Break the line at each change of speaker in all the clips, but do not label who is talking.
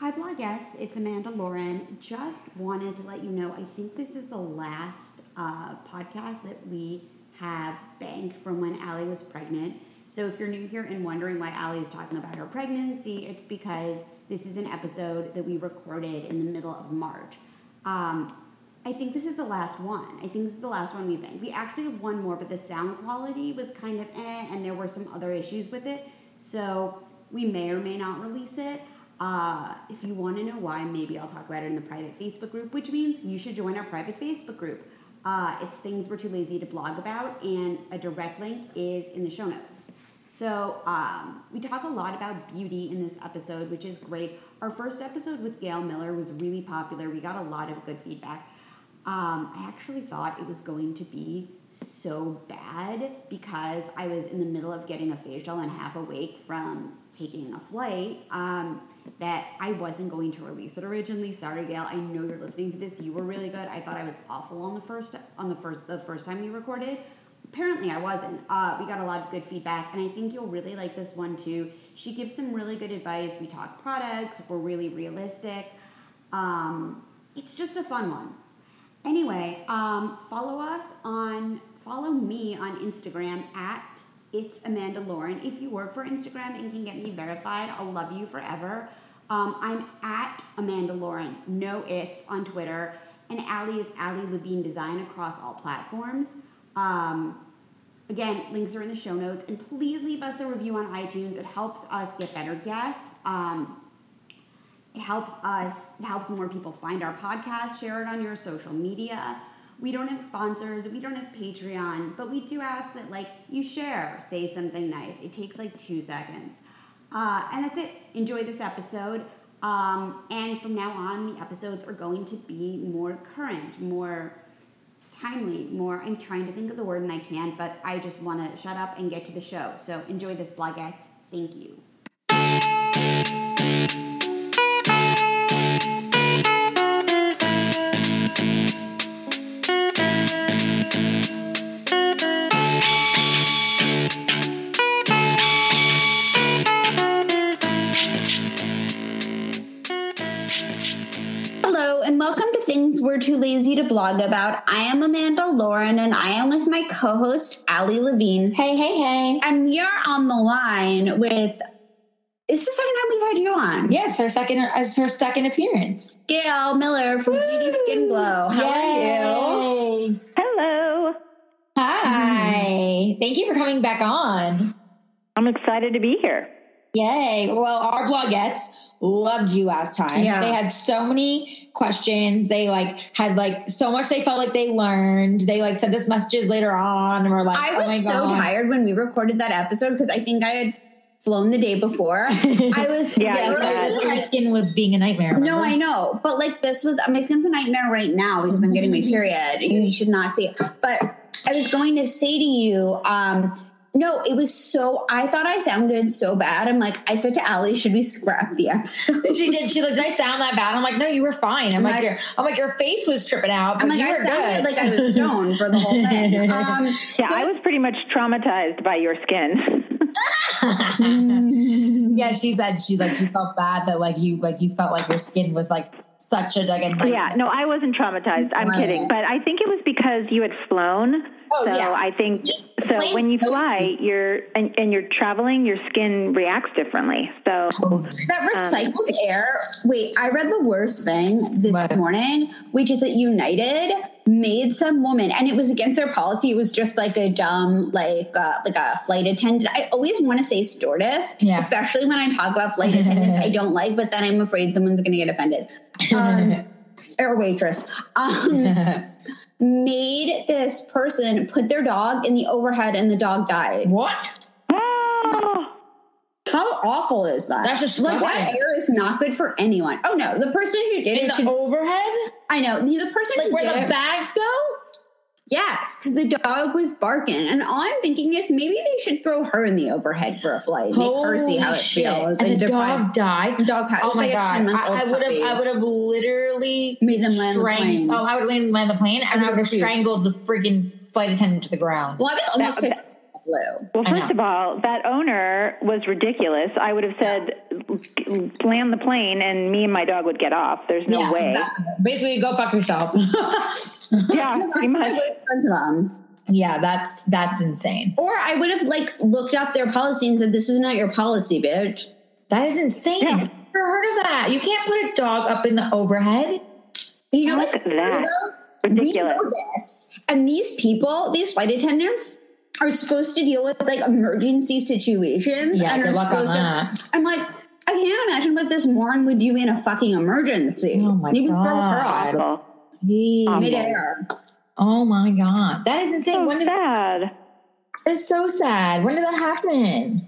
Hi, Blogettes. It's Amanda Lauren. Just wanted to let you know I think this is the last uh, podcast that we have banked from when Allie was pregnant. So if you're new here and wondering why Allie is talking about her pregnancy, it's because this is an episode that we recorded in the middle of March. Um, I think this is the last one. I think this is the last one we banked. We actually have one more, but the sound quality was kind of eh, and there were some other issues with it. So we may or may not release it. Uh, if you want to know why, maybe I'll talk about it in the private Facebook group, which means you should join our private Facebook group. Uh, it's things we're too lazy to blog about, and a direct link is in the show notes. So um, we talk a lot about beauty in this episode, which is great. Our first episode with Gail Miller was really popular. We got a lot of good feedback. Um, I actually thought it was going to be so bad because I was in the middle of getting a facial and half awake from taking a flight um, that I wasn't going to release it originally. Sorry, Gail. I know you're listening to this. You were really good. I thought I was awful on the first on the first the first time you recorded. Apparently, I wasn't. Uh, we got a lot of good feedback, and I think you'll really like this one too. She gives some really good advice. We talk products. We're really realistic. Um, it's just a fun one. Anyway, um, follow us on follow me on Instagram at it's Amanda Lauren. If you work for Instagram and can get me verified, I'll love you forever. Um, I'm at Amanda Lauren, no it's on Twitter, and Allie is Allie Levine Design across all platforms. Um, again, links are in the show notes, and please leave us a review on iTunes. It helps us get better guests. Um, it helps us, it helps more people find our podcast, share it on your social media. We don't have sponsors, we don't have Patreon, but we do ask that like you share, say something nice. It takes like two seconds. Uh, and that's it. Enjoy this episode. Um, and from now on, the episodes are going to be more current, more timely, more. I'm trying to think of the word and I can't, but I just want to shut up and get to the show. So enjoy this, Blogettes. Thank you. We're Too Lazy to Blog About. I am Amanda Lauren, and I am with my co host, Allie Levine.
Hey, hey, hey.
And we are on the line with. It's the second time we've had you on.
Yes, her second as her second appearance.
Gail Miller from Beauty Skin Glow. How are you?
you?
Hello.
Hi. Mm-hmm. Thank you for coming back on.
I'm excited to be here.
Yay. Well, our blogettes loved you last time.
Yeah.
They had so many questions. They like had like so much they felt like they learned. They like sent us messages later on and were like,
I
oh
was
my
so
God.
tired when we recorded that episode because I think I had flown the day before. I was
Yeah,
literally,
your
like,
skin was being a nightmare.
No. I know, but like this was my skin's a nightmare right now because I'm getting my period. You should not see it. But I was going to say to you, um, no, it was so. I thought I sounded so bad. I'm like, I said to Allie, should we scrap the episode?
She did. She like, did I sound that bad? I'm like, no, you were fine. I'm
I'm
like,
like-
your, I'm like, your face was tripping out, but
I'm like,
you
I
were
sounded
good.
like I was stoned for the whole thing. Um,
Yeah,
so
I was pretty much traumatized by your skin.
yeah, she said she's like she felt bad that like you like you felt like your skin was like such a like a nightmare.
yeah, no, I wasn't traumatized. I'm
Right.
kidding. But I think it was because you had flown.
Oh,
so
yeah.
I think
The
so when you fly,
you.
you're and, and you're traveling, your skin reacts differently. So
that recycled air. Wait, I read the worst thing this
What?
morning, which is that United made some woman, and it was against their policy. It was just like a dumb, like uh, like a flight attendant. I always want to say stewardess,
Yeah.
especially when I talk about flight attendants. I don't like, but then I'm afraid someone's going to get offended. Um, or waitress. Um, made this person put their dog in the overhead, and the dog died.
what?
How awful is that?
That's just
like that air is not good for anyone. Oh no, the person who did
In
it
the
should.
overhead,
I know the person
like
who
where the
it.
bags go.
Yes, because the dog was barking, and all I'm thinking is maybe they should throw her in the overhead for a flight, make her see how it
shit!
feels,
And the
deprive-
dog died.
The dog had,
Oh my
like
god!
10-month-old
I would have. I would have literally
Made them land the plane.
Oh, I would have land the plane, and I would have strangled the freaking flight attendant to the ground.
Well, I was almost
That-
pissed
flew.
Well, first of all, that owner was ridiculous. I would have said, land the plane, and me and my dog would get off. There's no
Yeah,
way.
exactly. Basically, go fuck yourself.
Yeah,
So that's
pretty much.
would have done to them.
yeah, that's that's insane.
Or I would have like looked up their policy and said, "This is not your policy, bitch."
That is insane.
Yeah.
I've never heard of that. You can't put a dog up in the overhead.
You know
Look
what's
that. Ridiculous.
We know this, and these people, these flight attendants, are supposed to deal with like emergency situations.
Yeah,
and
good
are
luck on
supposed to.
that.
I'm like, I can't imagine what this moron would do in a fucking emergency.
Oh my
Maybe throw her
God.
off
Awful.
Um,
Midair.
Oh my god, that is insane.
So
when did
sad.
It's so sad. When did that happen?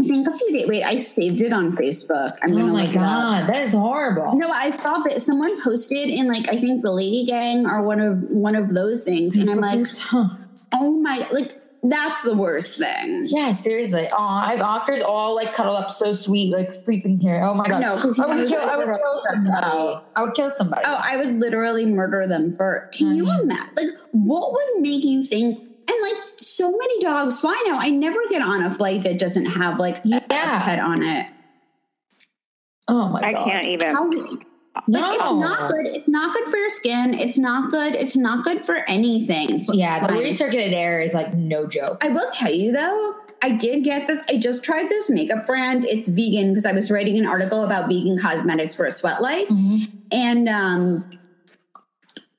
I think a few days. Wait, I saved it on Facebook. I'm
Oh
gonna
my
look it up.
god, that is horrible.
No, I saw it. Someone posted in like I think the Lady Gang or one of one of those things, and I'm like,
Huh.
oh my, like that's the worst thing.
yeah, seriously. Oh, as Oscar's all like cuddled up, so sweet, like sleeping here. Oh my god,
know, 'cause he
I would kill. I would kill somebody.
about-
I would kill somebody.
Oh, I would literally murder them for. Can you
Mhm.
imagine? Like, what would make you think? And like, so many dogs fly now. I never get on a flight that doesn't have like a- a
Yeah.
pet on it.
oh my
I
god.
I can't even.
How?
No.
Like, it's not good. It's not good for your skin. It's not good. It's not good for anything.
Yeah, the recirculated air is like no joke.
I will tell you though, I did get this. I just tried this makeup brand. It's vegan because I was writing an article about vegan cosmetics for a sweat life, and um,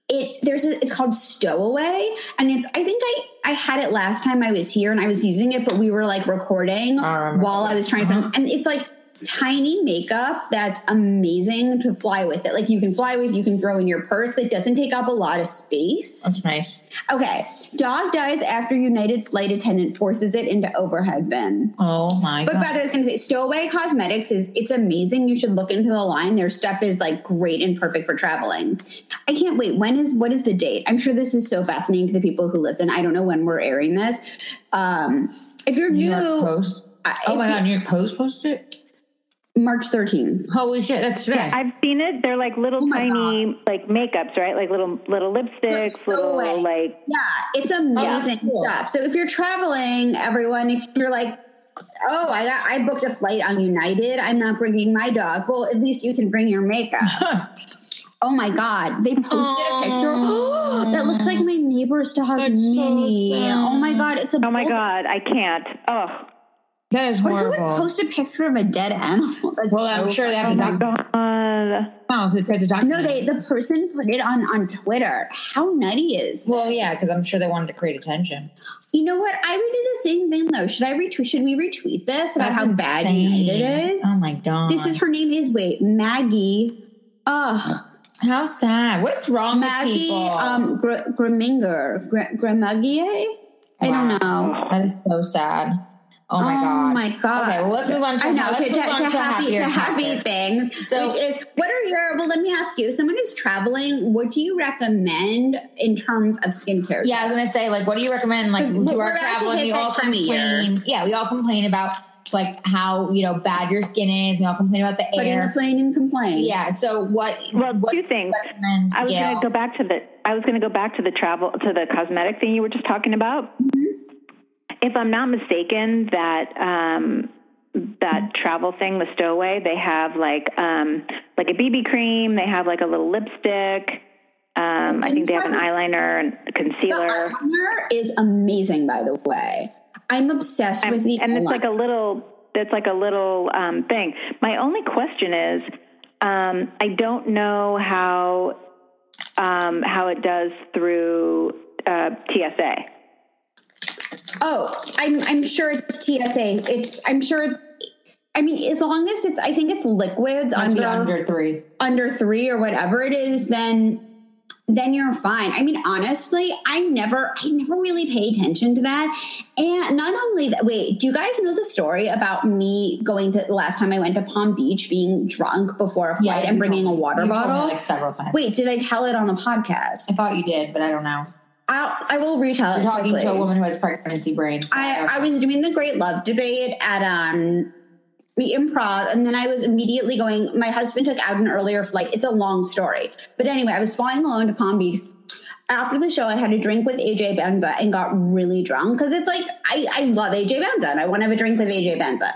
it there's a, it's called Stowaway, and it's I think I I had it last time I was here and I was using it, but we were like recording
I
while I was trying
Uh-huh.
to, and it's like tiny makeup that's amazing to fly with it. Like you can fly with, you can throw in your purse. It doesn't take up a lot of space.
That's nice.
Okay, dog dies after United flight attendant forces it into overhead bin.
Oh my
But
god.
But by the way, I was going to say, Stowaway Cosmetics is it's amazing. You should look into the line. Their stuff is like great and perfect for traveling. I can't wait. When is what is the date? I'm sure this is so fascinating to the people who listen. I don't know when we're airing this. Um, if you're
New
new,
York Post.
I-
Oh my
you-
god, New York Post posted it.
March 13th.
Holy shit, that's today.
I've seen it. They're like little
Oh my
tiny like makeups, right? Like little little lipsticks,
But
little
Stowaway.
like
Yeah, it's amazing
cool.
stuff. So if you're traveling, everyone, if you're like, oh, I got, I booked a flight on United, I'm not bringing my dog. Well, at least you can bring your makeup. oh my god, they posted a picture.
Aw.
that looks like my neighbor's dog,
That's so
Minnie.
sad.
oh my god, it's a.
oh my
bull-
god, I can't. Oh,
that is
But who would post a picture of a dead animal? That's
Well, I'm sure they have to
my
doc- Oh, because they tried to document.
No, they the person put it on on Twitter. How nutty is?
Well, yeah, because I'm sure they wanted to create attention.
You know what? I would do the same thing though. Should I retweet? Should we retweet this about
That's
how bad
insane.
United is?
Oh my god.
This is her name is wait Maggie. Ugh,
How sad. What is wrong with
Maggie
people?
um Gr- Griminger Gr- Gramagier. I don't know.
That is so sad. Oh my
oh
god.
my god.
Okay, well, let's move on to
I know.
let's
Okay, to,
move on
to
to
happy
happier
to happy
topic.
things,
So-
which is what are your? Well, let me ask you. If someone is traveling, what do you recommend in terms of skincare?
Yeah, I was gonna say, like, what do you recommend? Like to
we're
our
about to
traveling, we all
time of year.
complain. Yeah, we all complain about like how you know bad your skin is. We all complain about the
Put in the plane and complain.
Yeah. So what?
Well,
what
two
do
things.
you?
I was
Gail?
going to go back to the I was going to go back to the travel to the cosmetic thing you were just talking about. Mm-hmm. If I'm not mistaken, that um, that travel thing, the stowaway, they have like um, like a BB cream. They have like a little lipstick. Um, I think they have an eyeliner and a
The
concealer.
eyeliner is amazing, by the way. I'm obsessed with the
and it's like a little it's like a little um, thing my only question is um, i don't know how um, how it does through uh, tsa
Oh, I'm I'm sure it's TSA. It's I'm sure. I mean, as long as it's, I think it's liquids under,
under three.
under three or whatever it is, then then you're fine. I mean, honestly, I never I never really pay attention to that. And not only that, wait, do you guys know the story about me going to the last time I went to Palm Beach, being drunk before a flight
you
and bringing a
told me-
water
you told me,
bottle?
like several times.
Wait, did I tell it on the podcast?
I thought you did, but I don't know.
I'll, I will retell it.
You're talking
quickly.
to a woman who has pregnancy brains. so
I,
don't
I was doing the great love debate at um the improv and then I was immediately going my husband took out an earlier flight. It's a long story. But anyway, I was flying alone to Palm Beach. after the show, I had a drink with AJ Benza and got really drunk because it's like I, I love AJ Benza and I want to have a drink with AJ Benza,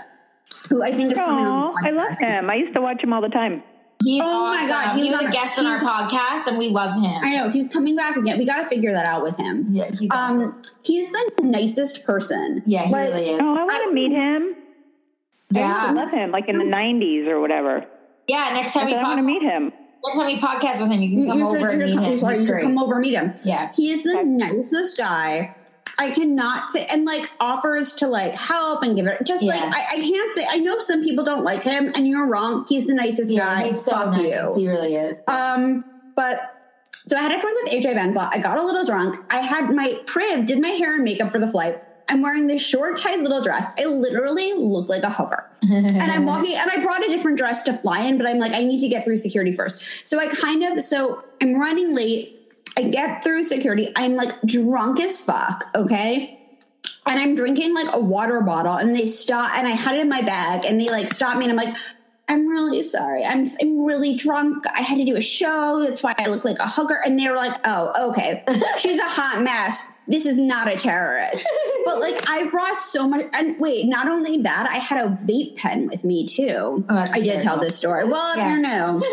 who I think is coming on.
Oh,
the
I love him. I used to watch him all the time.
He's
Oh my. God,
He
he's
was a guest on our podcast, and we love him.
I know he's coming back again. We got to figure that out with him.
Yeah, he's awesome.
Um, he's the nicest person.
Yeah, he
But-
really is.
Oh, I want to meet him. I
yeah,
love him, like in the '90s or whatever.
yeah. Next
I,
time we
said, I want to meet him.
next time we podcast with him, you can come
You
over and meet
should-
him.
Sorry, you
He's
should come over and meet him.
Yeah.
He is the
Okay.
nicest guy. I cannot say, and like offers to like help and give it. Just like I, I can't say. I know some people don't like him, and you're wrong. He's the nicest
Yeah,
guy.
he's so
Fuck
nice.
you.
He really is.
Um, but so I had a drink with AJ Benza. I got a little drunk. I had my priv, did my hair and makeup for the flight. I'm wearing this short, tight little dress. I literally look like a hooker. and I'm walking, and I brought a different dress to fly in, but I'm like, I need to get through security first. So I kind of, so I'm running late. I get through security. I'm like drunk as fuck. Okay and I'm drinking like a water bottle, and they stop, and I had it in my bag, and they like stop me, and I'm like, I'm really sorry, I'm I'm really drunk. I had to do a show, that's why I look like a hooker, and they were like, oh, okay, she's a hot mess. This is not a terrorist, but like I brought so much, and wait, not only that, I had a vape pen with me too.
Oh,
I did tell this story. Well, if
Yeah.
you know.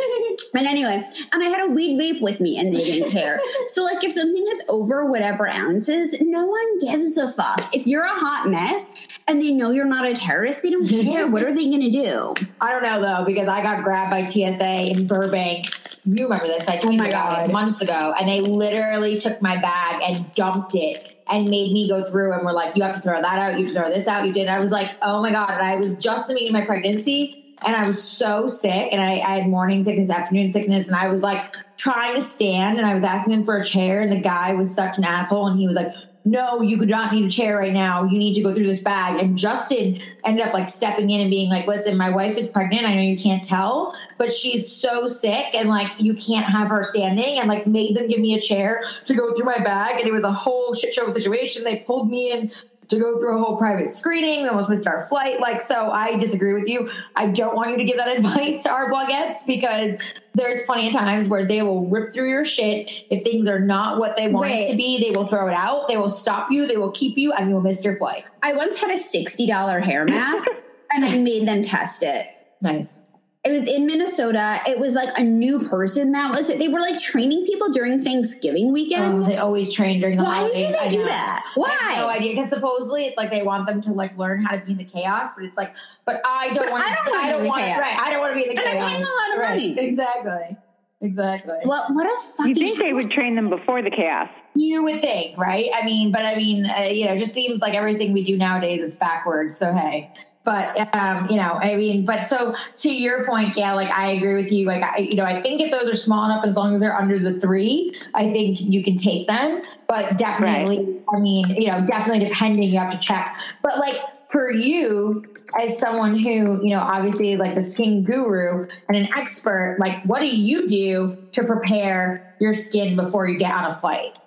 But anyway, and I had a weed vape with me and they didn't care. so, like, if something is over whatever ounces, no one gives a fuck. If you're a hot mess and they know you're not a terrorist, they don't care. what are they going to do?
I don't know though because I got grabbed by TSA in Burbank. You remember this? I told
Oh my
you about it
God.
months ago, and they literally took my bag and dumped it and made me go through and were like, "You have to throw that out. You have to throw this out." You did. I was like, "Oh my god!" And I was just the beginning of my pregnancy, and I was so sick, and I, I had morning sickness, afternoon sickness, and I was like trying to stand, and I was asking him for a chair, and the guy was such an asshole, and he was like. No, you could not need a chair right now. You need to go through this bag. And Justin ended up like stepping in and being like, listen, my wife is pregnant. I know you can't tell, but she's so sick and like you can't have her standing and like made them give me a chair to go through my bag. And it was a whole shit show situation. They pulled me in to go through a whole private screening. They almost missed our flight. Like, so I disagree with you. I don't want you to give that advice to our blogettes because there's plenty of times where they will rip through your shit. If things are not what they want it to be, they will throw it out. They will stop you. They will keep you and you will miss your flight.
I once had a $60 hair mask and I made them test it.
Nice.
It was in Minnesota. It was like a new person that was They were like training people during Thanksgiving weekend.
Oh, they always train during the
Why do they
I
do
know.
that?
I have no idea because supposedly it's like they want them to like learn how to be in the chaos, but it's like, but I don't want.
I don't wanna
I
be in
don't
the
want.
chaos.
Right. I don't want to be in the chaos.
And I'm
chaos.
paying a lot of
Right.
money.
Exactly. Exactly.
Well, what a fucking.
You think they would train them before the chaos?
You would think, right? I mean, but I mean, uh, you know, it just seems like everything we do nowadays is backwards. So hey, but um, you know, I mean, but so to your point, yeah, like I agree with you. Like I, you know, I think if those are small enough, as long as they're under the three, I think you can take them. But definitely, I mean, you know, definitely depending, you have to check. But like for you, as someone who you know obviously is like the skin guru and an expert, like what do you do to prepare your skin before you get on a flight?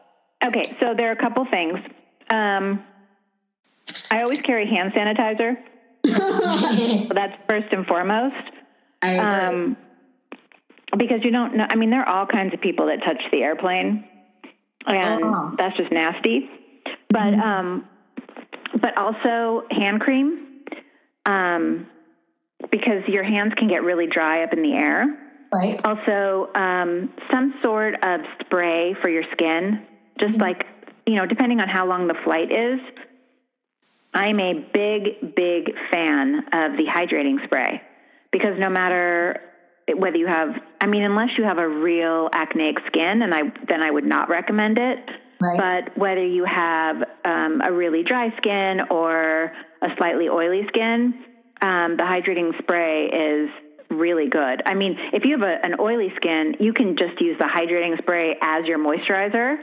Okay, so there are a couple things. Um, I always carry hand sanitizer. So that's first and foremost.
I agree.
Um, because you don't know, I mean, there are all kinds of people that touch the airplane, and
Oh.
that's just nasty. But, um, but also hand cream, um, because your hands can get really dry up in the air.
right?
Also, um, some sort of spray for your skin, just like, you know, depending on how long the flight is. I'm a big, big fan of the hydrating spray because no matter whether you have, I mean, unless you have a real acneic skin, and I then I would not recommend it.
Right.
But whether you have um, a really dry skin or a slightly oily skin, um, the hydrating spray is really good. I mean, if you have a, an oily skin, you can just use the hydrating spray as your moisturizer.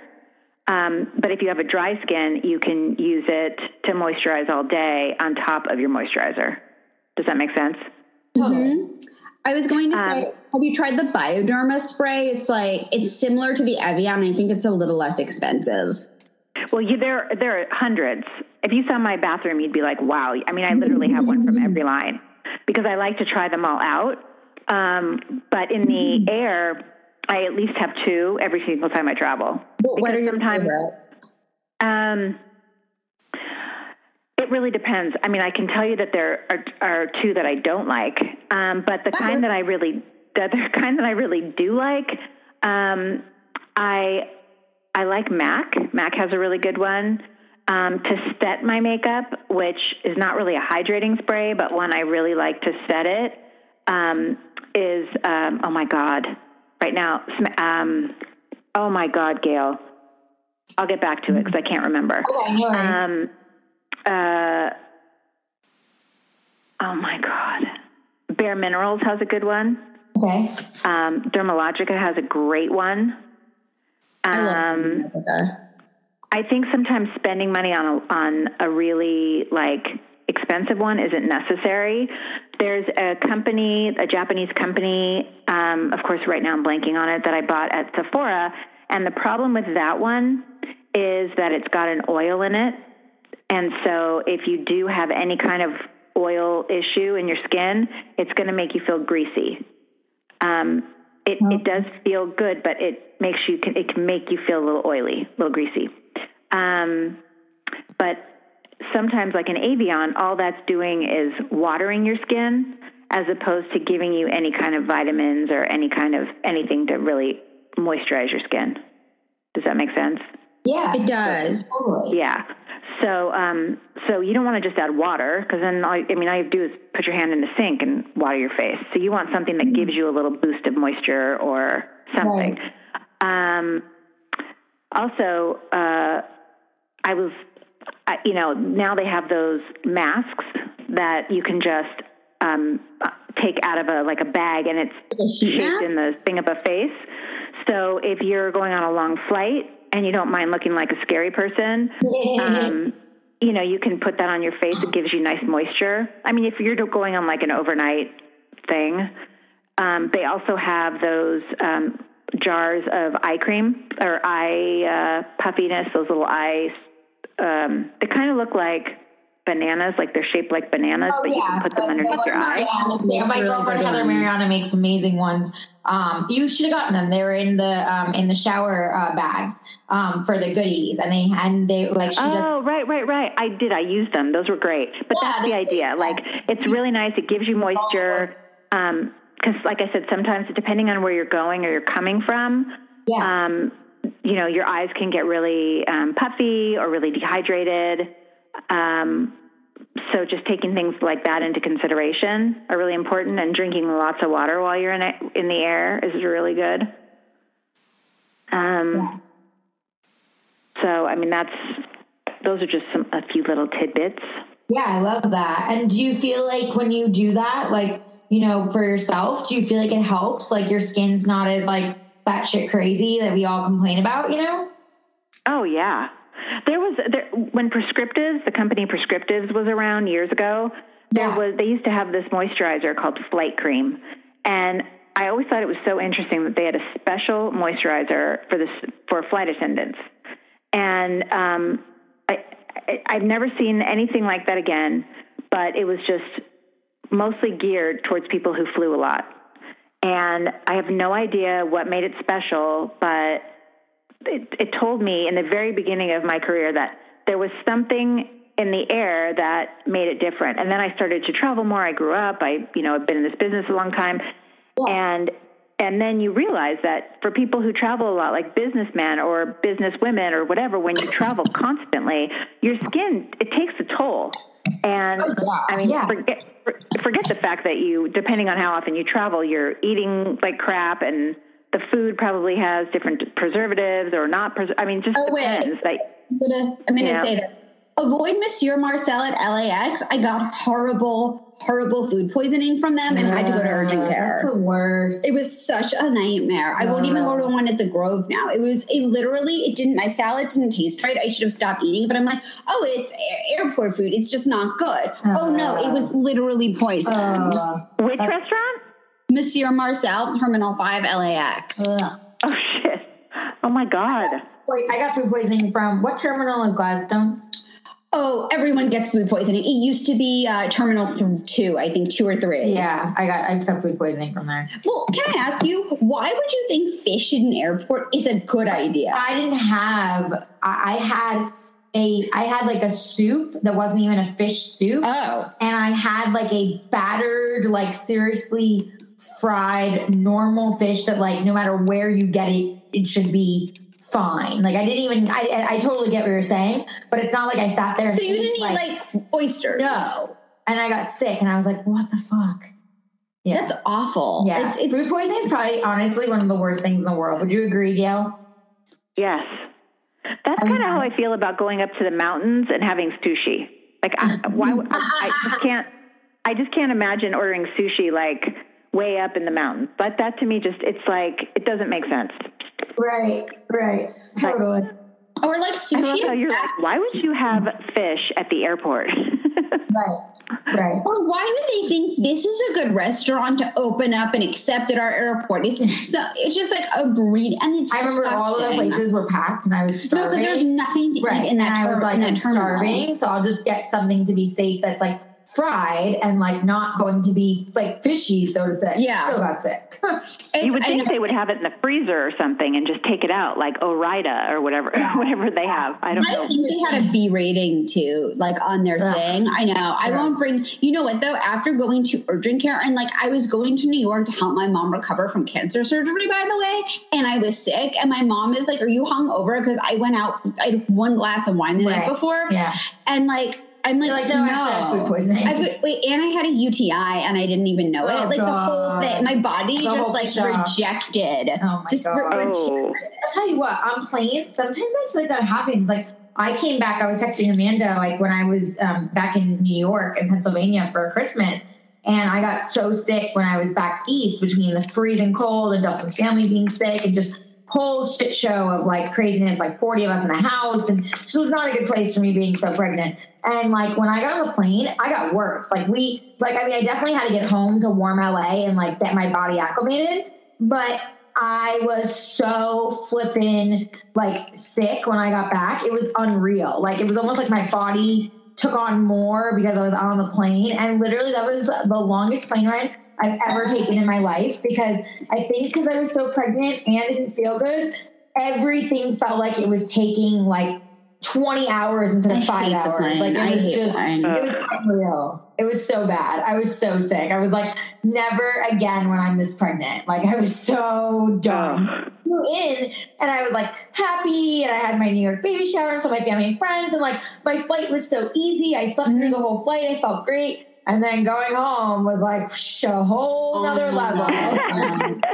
Um, but if you have a dry skin, you can use it to moisturize all day on top of your moisturizer. Does that make sense?
Totally.
I was going to say,
Um,
have you tried the Bioderma spray? It's like it's similar to the Evian. I think it's a little less expensive.
Well, you, there there are hundreds. If you saw my bathroom, you'd be like, "Wow!" I mean, I literally have one from every line because I like to try them all out. Um, but in the air, I at least have two every single time I travel.
What, what are your
sometimes-? Um, it really depends. I mean, I can tell you that there are, are two that I don't like, um, but the kind that I really, the other kind that I really do like, um, I I like MAC. MAC has a really good one. Um, to set my makeup, which is not really a hydrating spray, but one I really like to set it, um, is um, oh my god, right now, um, oh my god, Gail, I'll get back to it because I can't remember.
Okay, no.
Um, uh, oh my God. Bare Minerals has a good one.
okay.
Um, Dermalogica has a great one.
I love
Um,
Okay.
I think sometimes spending money on a, on a really like expensive one isn't necessary. There's a company, a Japanese company, um, of course, right now I'm blanking on it, that I bought at Sephora. And the problem with that one is that it's got an oil in it. And so if you do have any kind of oil issue in your skin, it's going to make you feel greasy. Um, it, it does feel good, but it makes you it can make you feel a little oily, a little greasy. Um, but sometimes, like an Evian, all that's doing is watering your skin as opposed to giving you any kind of vitamins or any kind of anything to really moisturize your skin. Does that make sense?
Yeah.
It does.
Totally.
Yeah. So, um, so you don't want to just add water because then, all, I mean, all you have to do is put your hand in the sink and water your face. So you want something that gives you a little boost of moisture or something. Um, also, uh, I was, I, you know, now they have those masks that you can just um, take out of a like a bag and it's shaped in the thing of a face. So if you're going on a long flight and you don't mind looking like a scary person, um, you know, you can put that on your face. It gives you nice moisture. I mean, if you're going on like an overnight thing, um, they also have those um, jars of eye cream or eye uh, puffiness. Those little eyes. Um, they kind of look like bananas, like they're shaped like bananas,
Oh,
but you can put them underneath your eye.
Yeah, my
really
girlfriend Heather
ones.
Mariana makes amazing ones. Um, you should have gotten them. They were in the um, in the shower uh, bags um, for the goodies, and they and they like she does.
Oh, right, right, right. I did. I used them. Those were great. But
Yeah,
that's the idea.
great.
Like, it's really nice. It gives you moisture. Um, because, like I said, sometimes depending on where you're going or you're coming from,
Yeah,
um, you know, your eyes can get really um, puffy or really dehydrated. Um, so just taking things like that into consideration are really important, and drinking lots of water while you're in it, in the air is really good. Um,
Yeah.
So, I mean, that's those are just some a few little tidbits.
yeah, I love that. And do you feel like when you do that, like you know, for yourself, do you feel like it helps? Like your skin's not as like batshit crazy that we all complain about, you know?
Oh yeah, there was there when Prescriptives, the company Prescriptives was around years ago. There
Yeah.
was they used to have this moisturizer called Flight Cream, and I always thought it was so interesting that they had a special moisturizer for this for flight attendants, and um, I, I I've never seen anything like that again. But it was just mostly geared towards people who flew a lot. And I have no idea what made it special, but it, it told me in the very beginning of my career that there was something in the air that made it different. And then I started to travel more. I grew up. I, you know, I've been in this business a long time. And and then you realize that for people who travel a lot, like businessmen or businesswomen or whatever, when you travel constantly, your skin it takes a toll. And
Oh, yeah.
I mean,
Yeah.
forget forget the fact that you, depending on how often you travel, you're eating like crap, and the food probably has different preservatives or not. Pres- I mean, just
Oh,
depends. Like,
I'm gonna, I'm gonna
Yeah.
say that. Avoid Monsieur Marcel at LAX. I got horrible, horrible food poisoning from them and had to go to urgent
Uh,
care.
That's the worst.
It was such a nightmare. I won't even go to one at the Grove now. It was it literally it didn't my salad didn't taste right. I should have stopped eating, but I'm like, oh, it's a- airport food. It's just not good. oh no, it was literally poison.
Uh,
which restaurant?
Monsieur Marcel, Terminal Five, LAX.
ugh.
Oh shit! Oh my god!
Wait, I got food poisoning from what terminal is Gladstone's?
Oh, everyone gets food poisoning. It used to be uh, Terminal th- Two, I think two or three.
Yeah, I got I've got food poisoning from there.
Well, can I ask you, why would you think fish in an airport is a good idea?
I didn't have. I, I had a. I had like a soup that wasn't even a fish soup,
Oh,
and I had like a battered, like seriously fried normal fish that like no matter where you get it, it should be fine. Like I didn't even. I I, I totally get what you're saying, but it's not like I sat there. And
so you didn't eat like oysters?
no, and I got sick, and I was like, what the fuck. Yeah.
That's awful.
yeah,
It's, it's
food poisoning is probably honestly one of the worst things in the world. Would you agree, Gail?
Yes. That's
I
kind of how I feel about going up to the mountains and having sushi. Like, I, why? would- I just can't. I just can't imagine ordering sushi like way up in the mountains. But that to me, just it's like it doesn't make sense.
Right, right, totally.
or like
I
sushi.
love how you're like, why would you have fish at the airport?
Right, right.
Or why would they think this is a good restaurant to open up and accept at our airport? It's, so it's just like a breed, and it's
I remember all of the places were packed, and I was starving.
No, because there's nothing to
right,
eat in that.
and I was like, I'm starving, so I'll just get something to be safe that's like fried and like not going to be like fishy, so to say.
Yeah.
still got sick.
You would think
know.
they would have it in the freezer or something and just take it out, like Ore-Ida or whatever, whatever they have. I don't
I
know.
think they had a B rating too, like on their
Ugh.
thing. I know. I won't bring. You know what though? After going to urgent care and like I was going to New York to help my mom recover from cancer surgery, by the way, and I was sick, and my mom is like, "Are you hungover?" Because I went out. I had one glass of wine the night before,
yeah,
and like. I'm like,
You're like, no, actually, I had food poisoning.
I put- wait, and I had a UTI, and I didn't even know it.
Oh,
like the whole thing, my body
The
just like
shot.
rejected.
Oh my
just
God.
Oh.
I'll tell you what, on planes, sometimes I feel like that happens. Like I came back, I was texting Amanda like when I was um, back in New York and Pennsylvania for Christmas. And I got so sick when I was back east between the freezing cold and Dustin's family being sick and just whole shit show of like craziness, like 40 of us in the house. And it was not a good place for me being so pregnant. And like when I got on the plane, I got worse. Like we, like, I mean, I definitely had to get home to warm LA and like get my body acclimated. But I was so flipping like sick when I got back. It was unreal. Like it was almost like my body took on more because I was on the plane. And literally that was the longest plane ride I've ever taken in my life because I think because I was so pregnant and didn't feel good, everything felt like it was taking like 20 hours instead
I
of five hours.
plane.
Like it
I
was just
flying.
it was unreal. It was so bad. I was so sick. I was like, never again when I'm this pregnant. Like I was so dumb. Flew in and I was like happy and I had my New York baby shower and so my family and friends and like my flight was so easy. I slept through the whole flight. I felt great. And then going home was like a whole nother oh, level.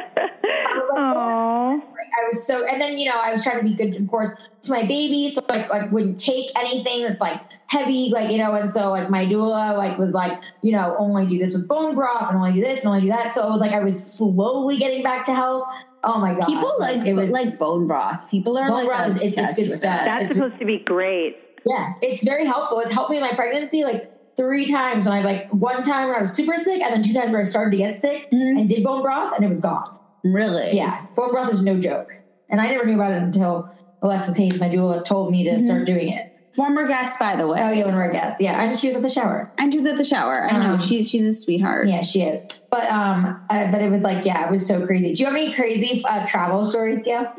Oh.
I was so, and then you know, I was trying to be good, of course, to my baby, so like, like wouldn't take anything that's like heavy, like you know, and so like my doula like was like, you know, only do this with bone broth, and only do this, and only do that. So it was like I was slowly getting back to health. Oh my god,
People like
it was
like bone broth. People are
Bone
like
broth is- it's- it's good stuff.
That's
It's-
supposed to be great.
yeah, it's very helpful. It's helped me in my pregnancy like three times when I like one time when I was super sick, and then two times where I started to get sick
Mhm.
and did bone broth, and it was gone.
Really?
Yeah, bone broth is no joke. And I never knew about it until Alexis Hayes, my doula, told me to start doing it.
Former guest, by the way.
Oh, yeah, when we're guests. Yeah, and she was at the shower.
And she was at the shower. I know.
Um,
She, she's a sweetheart.
Yeah, she is. But um, uh, but it was like, yeah, it was so crazy. Do you have any crazy uh, travel stories, Gail?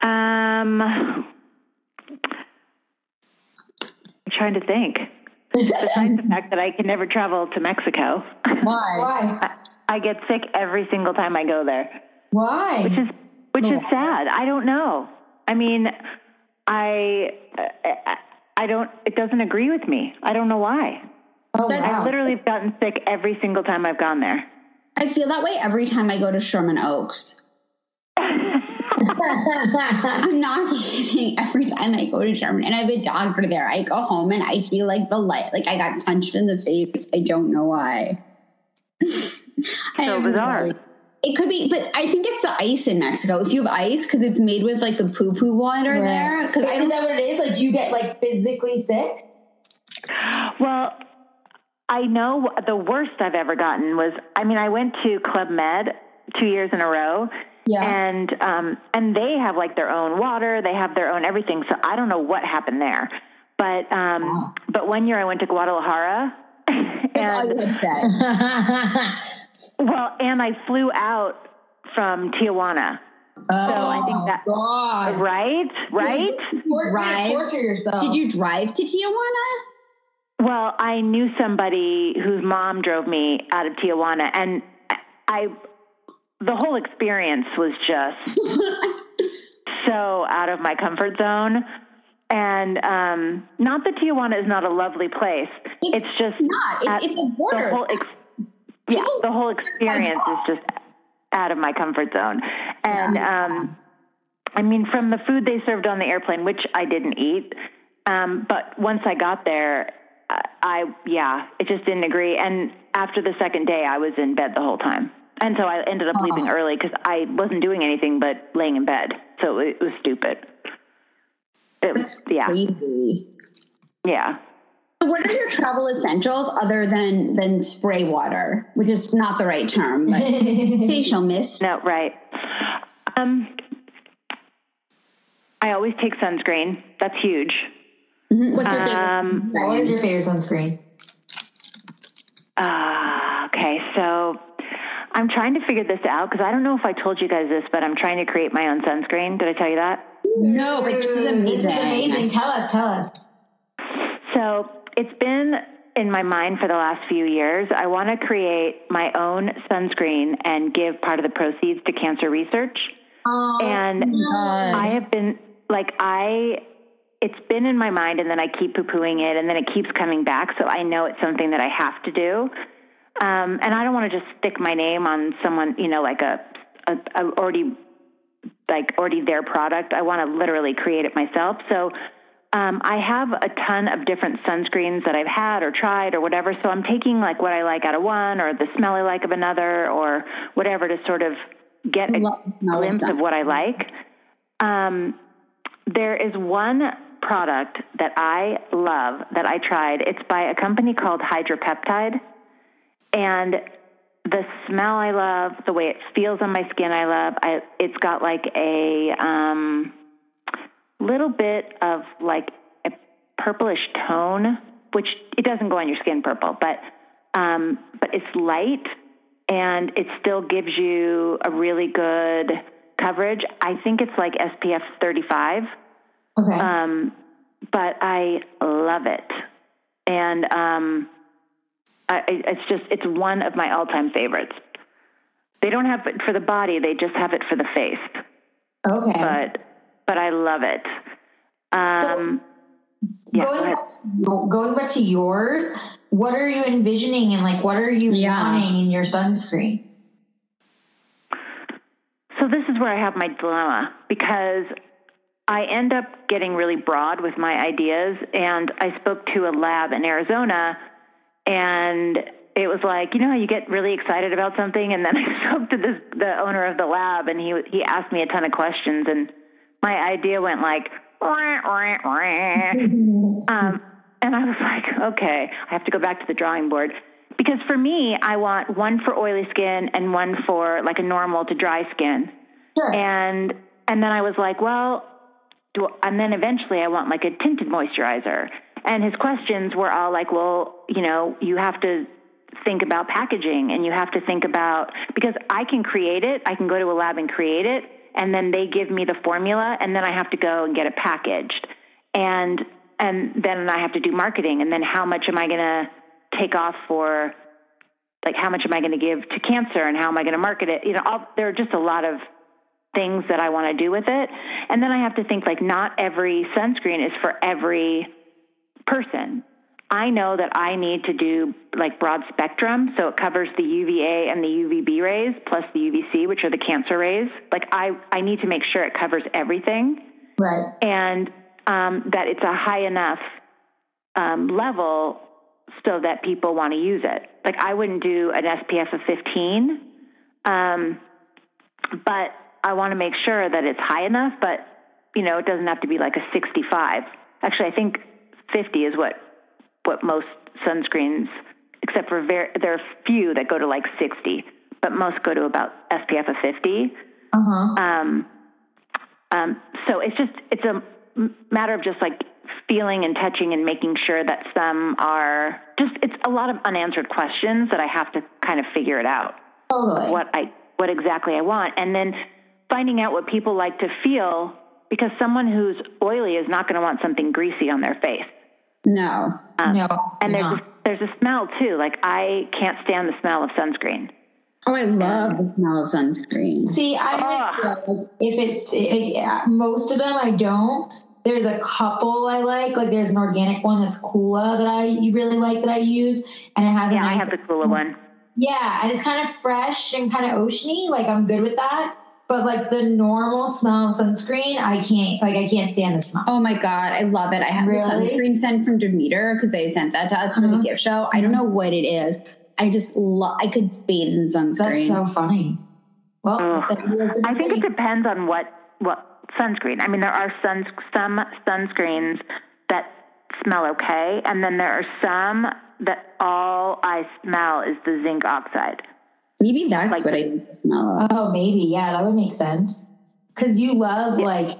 Um, I'm trying to think. Besides the fact that I can never travel to Mexico,
Why?
Why?
I, I get sick every single time I go there,
Why?
which is which is sad. I don't know. I mean, I, I I don't. It doesn't agree with me. I don't know why.
oh,
That's-
wow.
I've literally gotten sick every single time I've gone there.
I feel that way every time I go to Sherman Oaks. I'm not kidding. Every time I go to Sherman, and I have a doctor there, I go home and I feel like the light, like I got punched in the face. I don't know why.
So bizarre.
really- It could be, but I think it's the ice in Mexico. If you have ice, because it's made with like the poo poo water
Right.
there. Because I
is
don't.
that what it is? Like, do you get like physically sick?
Well, I know the worst I've ever gotten was I mean I went to Club Med two years in a row.
Yeah.
And um and they have like their own water, they have their own everything. So I don't know what happened there. But but um,
Wow.
but one year I went to Guadalajara.
That's all you
and,
have said.
well, and I flew out from Tijuana.
oh,
I think that-
God.
Right, right.
Torture,
Right.
torture yourself.
Did you drive to Tijuana?
Well, I knew somebody whose mom drove me out of Tijuana, and I, the whole experience was just so out of my comfort zone. And um, not that Tijuana is not a lovely place. It's,
It's
just
not. It's- it's a border.
The whole ex- yeah, the whole experience is just out of my comfort zone. And um, I mean, from the food they served on the airplane, which I didn't eat, um, but once I got there, I, I yeah, it just didn't agree. And after the second day, I was in bed the whole time, and so I ended up leaving early because I wasn't doing anything but laying in bed. So it was stupid. It was yeah,
Crazy.
yeah.
So What are your travel essentials other than than spray water, which is not the right term, but facial mist?
No, right. Um, I always take sunscreen. That's huge.
Mhm. What's your favorite?
Um,
what is your favorite sunscreen?
Uh, okay, so I'm trying to figure this out because I don't know if I told you guys this, but I'm trying to create my own sunscreen. Did I tell you that?
no, but this is amazing.
This is amazing. Tell us, tell us.
So it's been in my mind for the last few years. I want to create my own sunscreen and give part of the proceeds to cancer research.
Oh,
and
God.
I have been like I it's been in my mind and then I keep poo-pooing it and then it keeps coming back so I know it's something that I have to do. Um, and I don't want to just stick my name on someone, you know, like a, a, a already like already their product. I want to literally create it myself. So um, I have a ton of different sunscreens that I've had or tried or whatever. So I'm taking like what I like out of one or the smell I like of another or whatever to sort of get a
of
glimpse of what I like. Um, there is one product that I love that I tried. It's by a company called Hydropeptide. And the smell I love, the way it feels on my skin, I love. I, it's got like a um, little bit of like a purplish tone, which it doesn't go on your skin purple, but um, but it's light and it still gives you a really good coverage. I think it's like SPF 35,
okay.
um, but I love it, and um, I, it's just it's one of my all-time favorites. They don't have it for the body; they just have it for the face.
okay.
But but I love it. Um, yeah,
going,
ahead.
back to, going back to yours, what are you envisioning and like what are you
Yeah.
wanting in your sunscreen?
So this is where I have my dilemma because I end up getting really broad with my ideas and I spoke to a lab in Arizona and it was like, you know how you get really excited about something and then I spoke to this the owner of the lab and he he asked me a ton of questions and my idea went like "Wah, wah, wah." Um, and I was like, okay, I have to go back to the drawing board. Because for me, I want one for oily skin and one for like a normal to dry skin.
Sure.
And and then I was like, well, do, and then eventually I want like a tinted moisturizer. And his questions were all like, well, you know, you have to think about packaging and you have to think about because I can create it, I can go to a lab and create it, and then they give me the formula, and then I have to go and get it packaged, and and then I have to do marketing, and then how much am I going to take off for? Like how much am I going to give to cancer, and how am I going to market it? You know, there are just a lot of things that I want to do with it. And then I have to think like not every sunscreen is for every person. I know that I need to do like broad spectrum, so it covers the UVA and the UVB rays plus the UVC, which are the cancer rays. Like I, I need to make sure it covers everything
right.
and um, that it's a high enough um, level so that people want to use it. Like I wouldn't do an SPF of 15, um, but I want to make sure that it's high enough. But you know, it doesn't have to be like a 65. Actually, I think 50 is what what most sunscreens, except for very, there are few that go to like 60, but most go to about SPF of 50.
Uh huh.
Um, um, so it's just it's a matter of just like feeling and touching and making sure that some are just it's a lot of unanswered questions that I have to kind of figure it out
Totally.
what I what exactly I want and then finding out what people like to feel because someone who's oily is not going to want something greasy on their face.
No.
no.
And there's a, there's a smell too. Like I can't stand the smell of sunscreen.
Oh, I love the smell of sunscreen.
See, I'm
Ah.
like, like, if it's it, yeah, most of them I don't. There's a couple I like. Like there's an organic one that's Coola that I you really like that I use, and it has a
Yeah, I
nice,
have the Coola one.
yeah, and it's kind of fresh and kind of oceany. Like I'm good with that. But like the normal smell of sunscreen, I can't. Like I can't stand the smell.
Oh my god, I love it. I have
Really?
the sunscreen scent from Demeter because they sent that to us for the
Uh-huh.
gift show. I don't know what it is. I just love. I could bathe in
That's
sunscreen.
so funny. Well,
Ugh. I think it depends on what what sunscreen. I mean, there are sun, some sunscreens that smell okay, and then there are some that all I smell is the zinc oxide.
Maybe that's
Like
what I like the smell of.
Oh, maybe. Yeah, that would make sense. Cause you love like,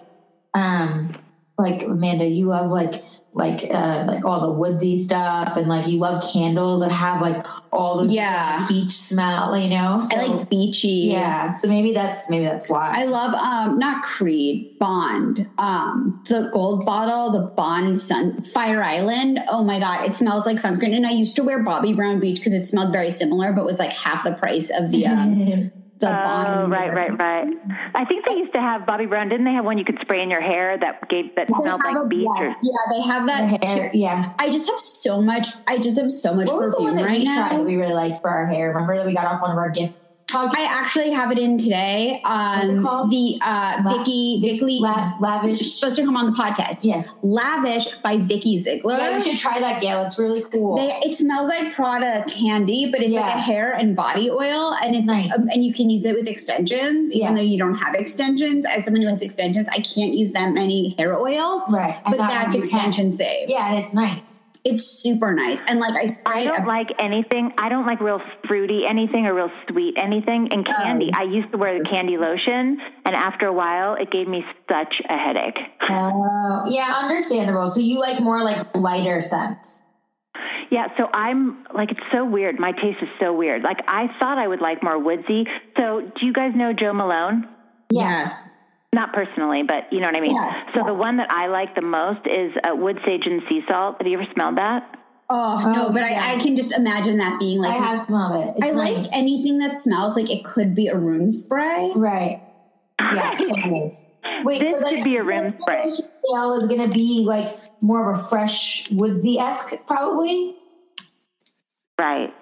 um, like Amanda, you love like, like, uh, like all the woodsy stuff and like you love candles that have like all those
Yeah.
beach smell, you know? So,
I like beachy.
yeah. So maybe that's, maybe that's why.
I love um not Creed Bond um the gold bottle the Bond Sun Fire Island oh my god it smells like sunscreen and I used to wear Bobbi Brown Beach because it smelled very similar but was like half the price of the um the
Oh,
Bond
right, right, right. I think they used to have Bobbi Brown. Didn't they have one you could spray in your hair that gave that
They
smelled like
a-
beach?
yeah,
Or,
yeah, they have that.
The hair, yeah.
I just have so much. I just have so much
What was the one
perfume
that
right
we tried that
now.
we really liked for our hair? Remember that we got off one of our gift
I actually have it in today.
What's it
Um,
called?
the uh,
La-
Vicky Vicky
La- lavish.
She's supposed to come on the podcast.
Yes.
Lavish by Vicky Ziegler.
Yeah, you should try that, Gail. It's really cool.
They, it smells like Prada candy, but it's like a hair and body oil, and it's
Nice.
um, and you can use it with extensions, even
Yeah.
though you don't have extensions. As someone who has extensions, I can't use that many hair oils,
right.
But that's extension safe.
Yeah, and it's nice.
It's super nice, and like I
I don't
a-
like anything. I don't like real fruity anything or real sweet anything. And oh. candy.
Oh.
I used to wear the candy lotion, and after a while, it gave me such a headache.
Oh, yeah, understandable. So you like more like lighter scents.
Yeah, so I'm like it's so weird. My taste is so weird. Like I thought I would like more woodsy. So do you guys know Jo Malone?
yes.
Not personally, but you know what I mean.
Yeah,
so
yeah.
the one that I like the most is uh, wood sage and sea salt. Have you ever smelled that?
Oh, no,
Oh,
but I, I can just imagine that being like.
I have smelled it. It's
I like anything that smells like it could be a room spray.
Right. Yeah. totally. Wait,
This
so then
could be a room spray.
Scale is going to be like more of a fresh woodsy esque, probably.
Right.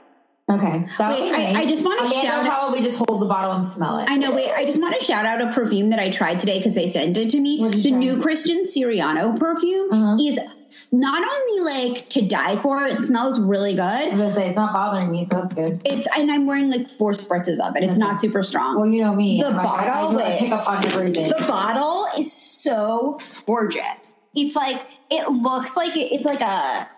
Okay. That
Wait, I- I just wanna
Amanda
shout out-
probably just hold the bottle and smell it.
I know. Wait, I just want to shout out a perfume that I tried today because they sent it to me. The
try?
new Christian Siriano perfume
Uh-huh.
is not only like to die for. It smells really
I was
good.
to say, it's not bothering me, so that's good.
It's and I'm wearing like four spritzes of it. It's
Okay.
not super strong.
Well, you know me.
The
I- I- I,
bottle,
know I
wait.
pick up on everything.
The bottle is so gorgeous. It's like it looks like it, it's like a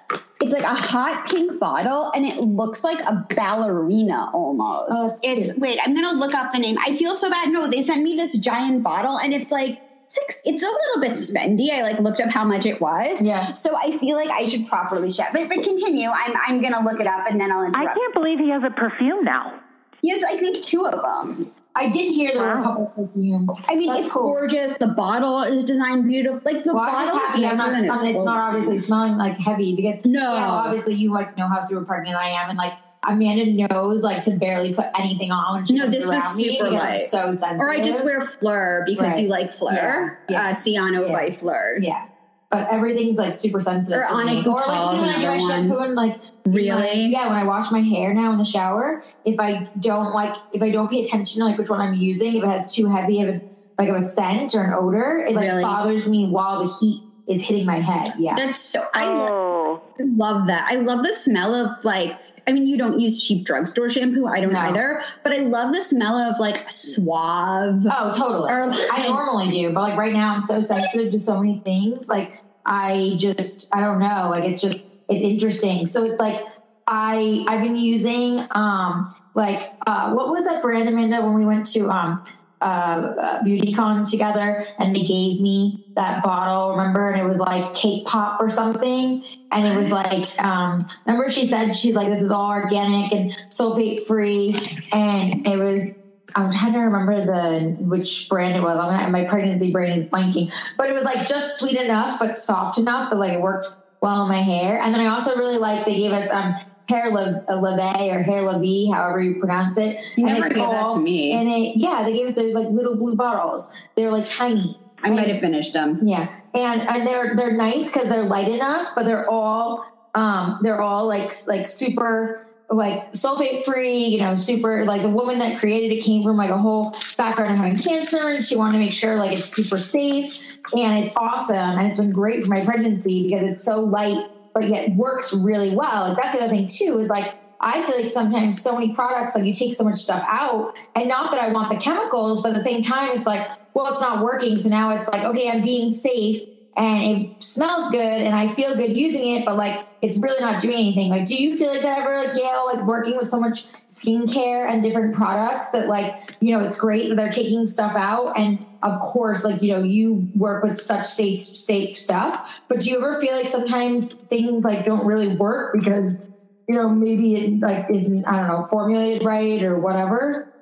it's like a hot pink bottle and it looks like a ballerina almost.
Oh,
it's
cute.
wait, I'm gonna look up the name. I feel so bad. No, they sent me this giant bottle and it's like six it's a little bit spendy. I like looked up how much it was.
Yeah.
So I feel like I should properly check. But but continue. I'm I'm gonna look it up and then I'll
I can't believe he has a perfume now.
He has I think two of them.
I did hear there were a couple of perfumes.
I mean,
That's
it's
cool.
gorgeous. The bottle is designed beautiful. Like the
Well,
bottle
just happy I'm not, I mean, it's not obviously smelling like heavy because
No.
yeah, obviously you like know how super pregnant I am and like Amanda knows like to barely put anything on when she
No, this was super light.
so sensitive.
Or I just wear Fleur because
Right.
you like Fleur.
Yeah, yeah.
Uh, Ciano
Yeah.
by Fleur.
yeah. But everything's like super sensitive.
Or
on
a
me. Or like even when I do my shampoo and like
Really?
when- yeah, when I wash my hair now in the shower, if I don't like if I don't pay attention to like which one I'm using, if it has too heavy of a like of a scent or an odor, it like
Really?
bothers me while the heat is hitting my head. Yeah.
That's so. I
Oh,
love that. I love the smell of like. I mean, you don't use cheap drugstore shampoo. I don't
No.
either. But I love the smell of like Suave.
Oh, totally.
Or-
I normally do, but like right now, I'm so sensitive to so many things. Like I just, I don't know. Like it's just, it's interesting. So it's like I, I've been using, um, like, uh, what was that brand, Amanda? When we went to, um, uh, BeautyCon together, and they gave me that bottle. Remember, and it was like cake pop or something, and it was like, um, remember she said she's like, this is all organic and sulfate free, and it was. I'm trying to remember the which brand it was. I'm gonna, my pregnancy brain is blanking, but it was like just sweet enough but soft enough that like it worked well in my hair. And then I also really like they gave us um hair leve or hair levy, however you pronounce it.
You
And
never gave that to me.
And it, yeah, they gave us those like little blue bottles. They're like tiny.
I might have finished them.
Yeah, and and they're they're nice because they're light enough, but they're all um they're all like like super like sulfate free. You know, super like the woman that created it came from like a whole background of having cancer, and she wanted to make sure like it's super safe and it's awesome, and it's been great for my pregnancy because it's so light but yet works really well. Like that's the other thing too is like I feel like sometimes so many products like you take so much stuff out, and not that I want the chemicals, but at the same time it's like well it's not working, so now it's like okay I'm being safe and it smells good and I feel good using it, but like it's really not doing anything. Like, do you feel like that ever, like Gail, like working with so much skincare and different products that like, you know, it's great that they're taking stuff out. And of course, like, you know, you work with such safe, safe stuff, but do you ever feel like sometimes things like don't really work because, you know, maybe it like isn't, I don't know, formulated right or whatever?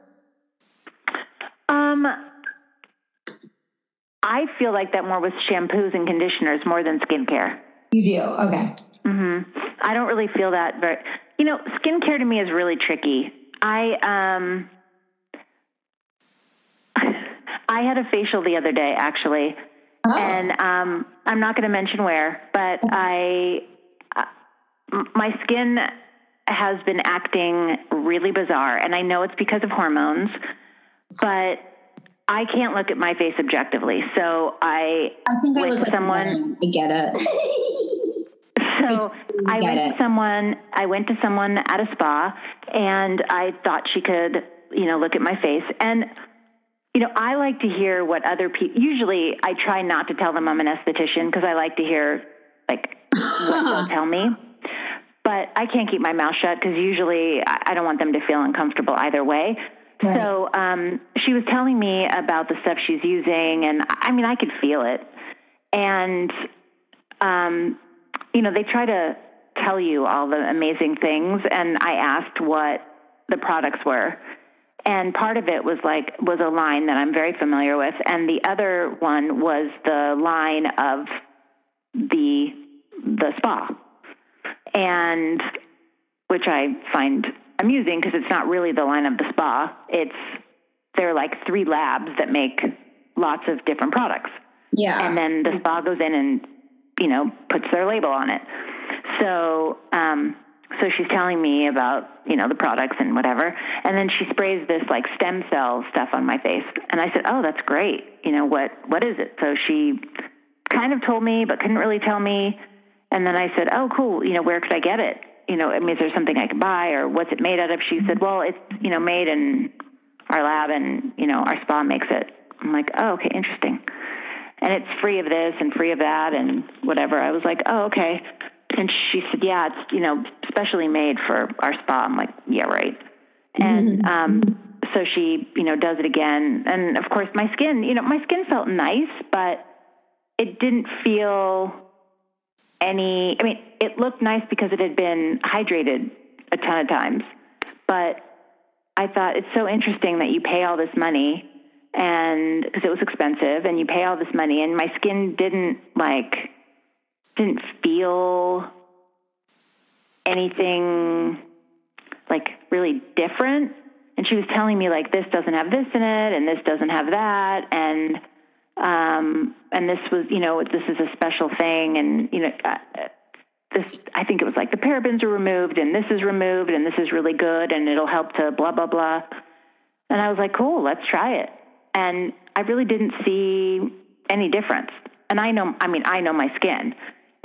Um, I feel like that more with shampoos and conditioners more than skincare.
You do. Okay.
hmm I don't really feel that but You know, skincare to me is really tricky. I um, I had a facial the other day actually,
Oh.
and um, I'm not going to mention where, but I uh, my skin has been acting really bizarre, and I know it's because of hormones, but I can't look at my face objectively. So I
I think I look like
someone-
someone. I get it.
So
I
I went
it.
to someone. I went to someone at a spa, and I thought she could, you know, look at my face. And you know, I like to hear what other people. Usually, I try not to tell them I'm an esthetician because I like to hear like what they'll tell me. But I can't keep my mouth shut because usually I don't want them to feel uncomfortable either way.
Right.
So um, she was telling me about the stuff she's using, and I I mean, I could feel it. And um, you know, they try to tell you all the amazing things, and I asked what the products were. And part of it was like was a line that I'm very familiar with, and the other one was the line of the the spa, and which I find amusing because it's not really the line of the spa. It's there are like three labs that make lots of different products
Yeah.
and then the spa goes in and you know puts their label on it. So um, so she's telling me about you know the products and whatever, and then she sprays this like stem cell stuff on my face, and I said, oh, that's great. You know what what is it? So she kind of told me, but couldn't really tell me. And then I said, oh, cool. You know, where could I get it? You know, I mean, is there something I could buy, or what's it made out of? She said, well, it's you know made in our lab, and you know our spa makes it. I'm like, oh, okay, interesting and it's free of this and free of that and whatever. I was like, oh, okay. And she said, yeah, it's, you know, specially made for our spa. I'm like, yeah, right. And um, so she, you know, does it again. And of course, my skin, you know, my skin felt nice, but it didn't feel any, I mean, it looked nice because it had been hydrated a ton of times. But I thought it's so interesting that you pay all this money and because it was expensive and you pay all this money and my skin didn't like didn't feel anything like really different. And she was telling me like this doesn't have this in it and this doesn't have that and um and this was you know this is a special thing and you know uh, this I think it was like the parabens are removed and this is removed and this is really good and it'll help to blah blah blah. And I was like cool let's try it. And I really didn't see any difference. And I know I mean I know my skin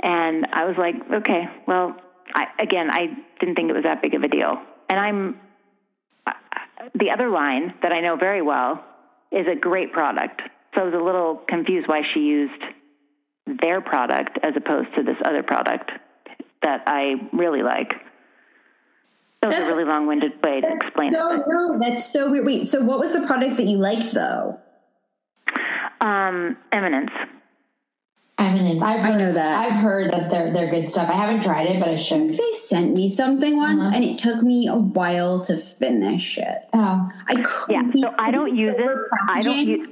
and I was like okay well I again I didn't think it was that big of a deal and I'm the other line that I know very well is a great product so I was a little confused why she used their product as opposed to this other product that I really like. That was a really long-winded way to explain
No,
it.
no, that's so weird. Wait, so what was the product that you liked though?
Um, Eminence.
Eminence. I've
I
heard,
know that.
I've heard that they're they're good stuff. I haven't tried it, but I should.
They sent me something once,
Uh-huh.
and it took me a while to finish it.
Oh,
I couldn't.
Yeah. So I don't use it.
silver
I don't use.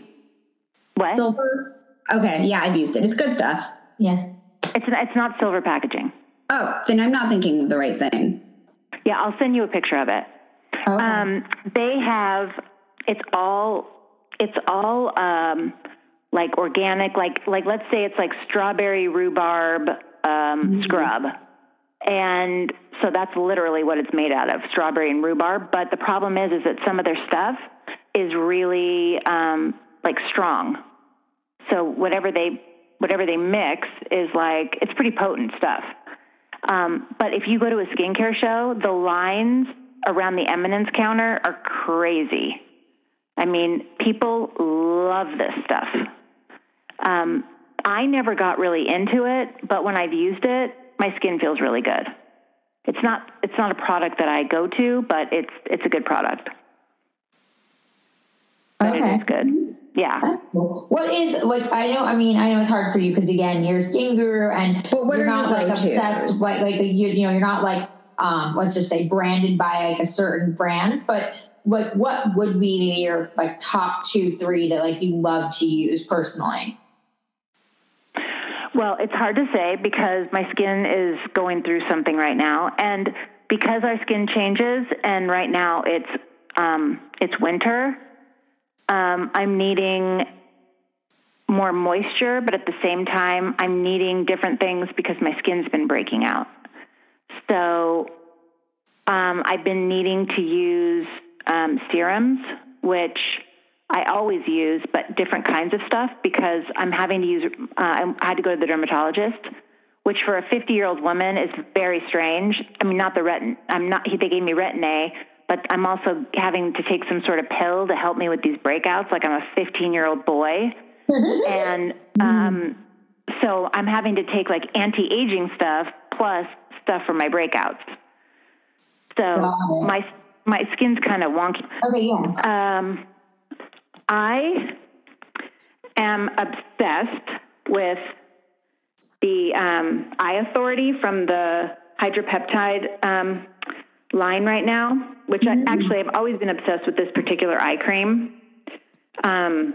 What?
silver. Okay, yeah, I've used it. It's good stuff.
yeah.
It's it's not silver packaging.
Oh, then I'm not thinking the right thing.
Yeah, I'll send you a picture of it.
Oh,
Um, they have it's all it's all um, like organic, like like let's say it's like strawberry rhubarb um, scrub, and so that's literally what it's made out of, strawberry and rhubarb. But the problem is, is that some of their stuff is really um, like strong. So whatever they whatever they mix is like it's pretty potent stuff. Um, but if you go to a skincare show, the lines around the Eminence counter are crazy. I mean, people love this stuff. Um, I never got really into it, but when I've used it, my skin feels really good. It's not it's not a product that I go to, but it's it's a good product. But
Okay.
it is good. Yeah.
That's cool. What is like? I know. I mean, I know it's hard for you because again, you're a skin guru, and
But what
you're
are
not
your
like
go-tos?
obsessed. Like, like you, you know, you're not like, um, let's just say branded by like a certain brand. But like, what would be your like top two, three that like you love to use personally?
Well, it's hard to say because my skin is going through something right now, and because our skin changes, and right now it's um, it's winter. Um, I'm needing more moisture, but at the same time, I'm needing different things because my skin's been breaking out. So um, I've been needing to use um, serums, which I always use, but different kinds of stuff because I'm having to use. Uh, I had to go to the dermatologist, which for a 50 year old woman is very strange. I mean, not the retin. I'm not. They gave me Retin A, but I'm also having to take some sort of pill to help me with these breakouts, like I'm a 15 year old boy, and um, so I'm having to take like anti aging stuff plus stuff for my breakouts. So my my skin's kind of wonky.
Okay, yeah.
Um, I am obsessed with the um, Eye Authority from the hydropeptide um, line right now, which I, actually I've always been obsessed with this particular eye cream. Um,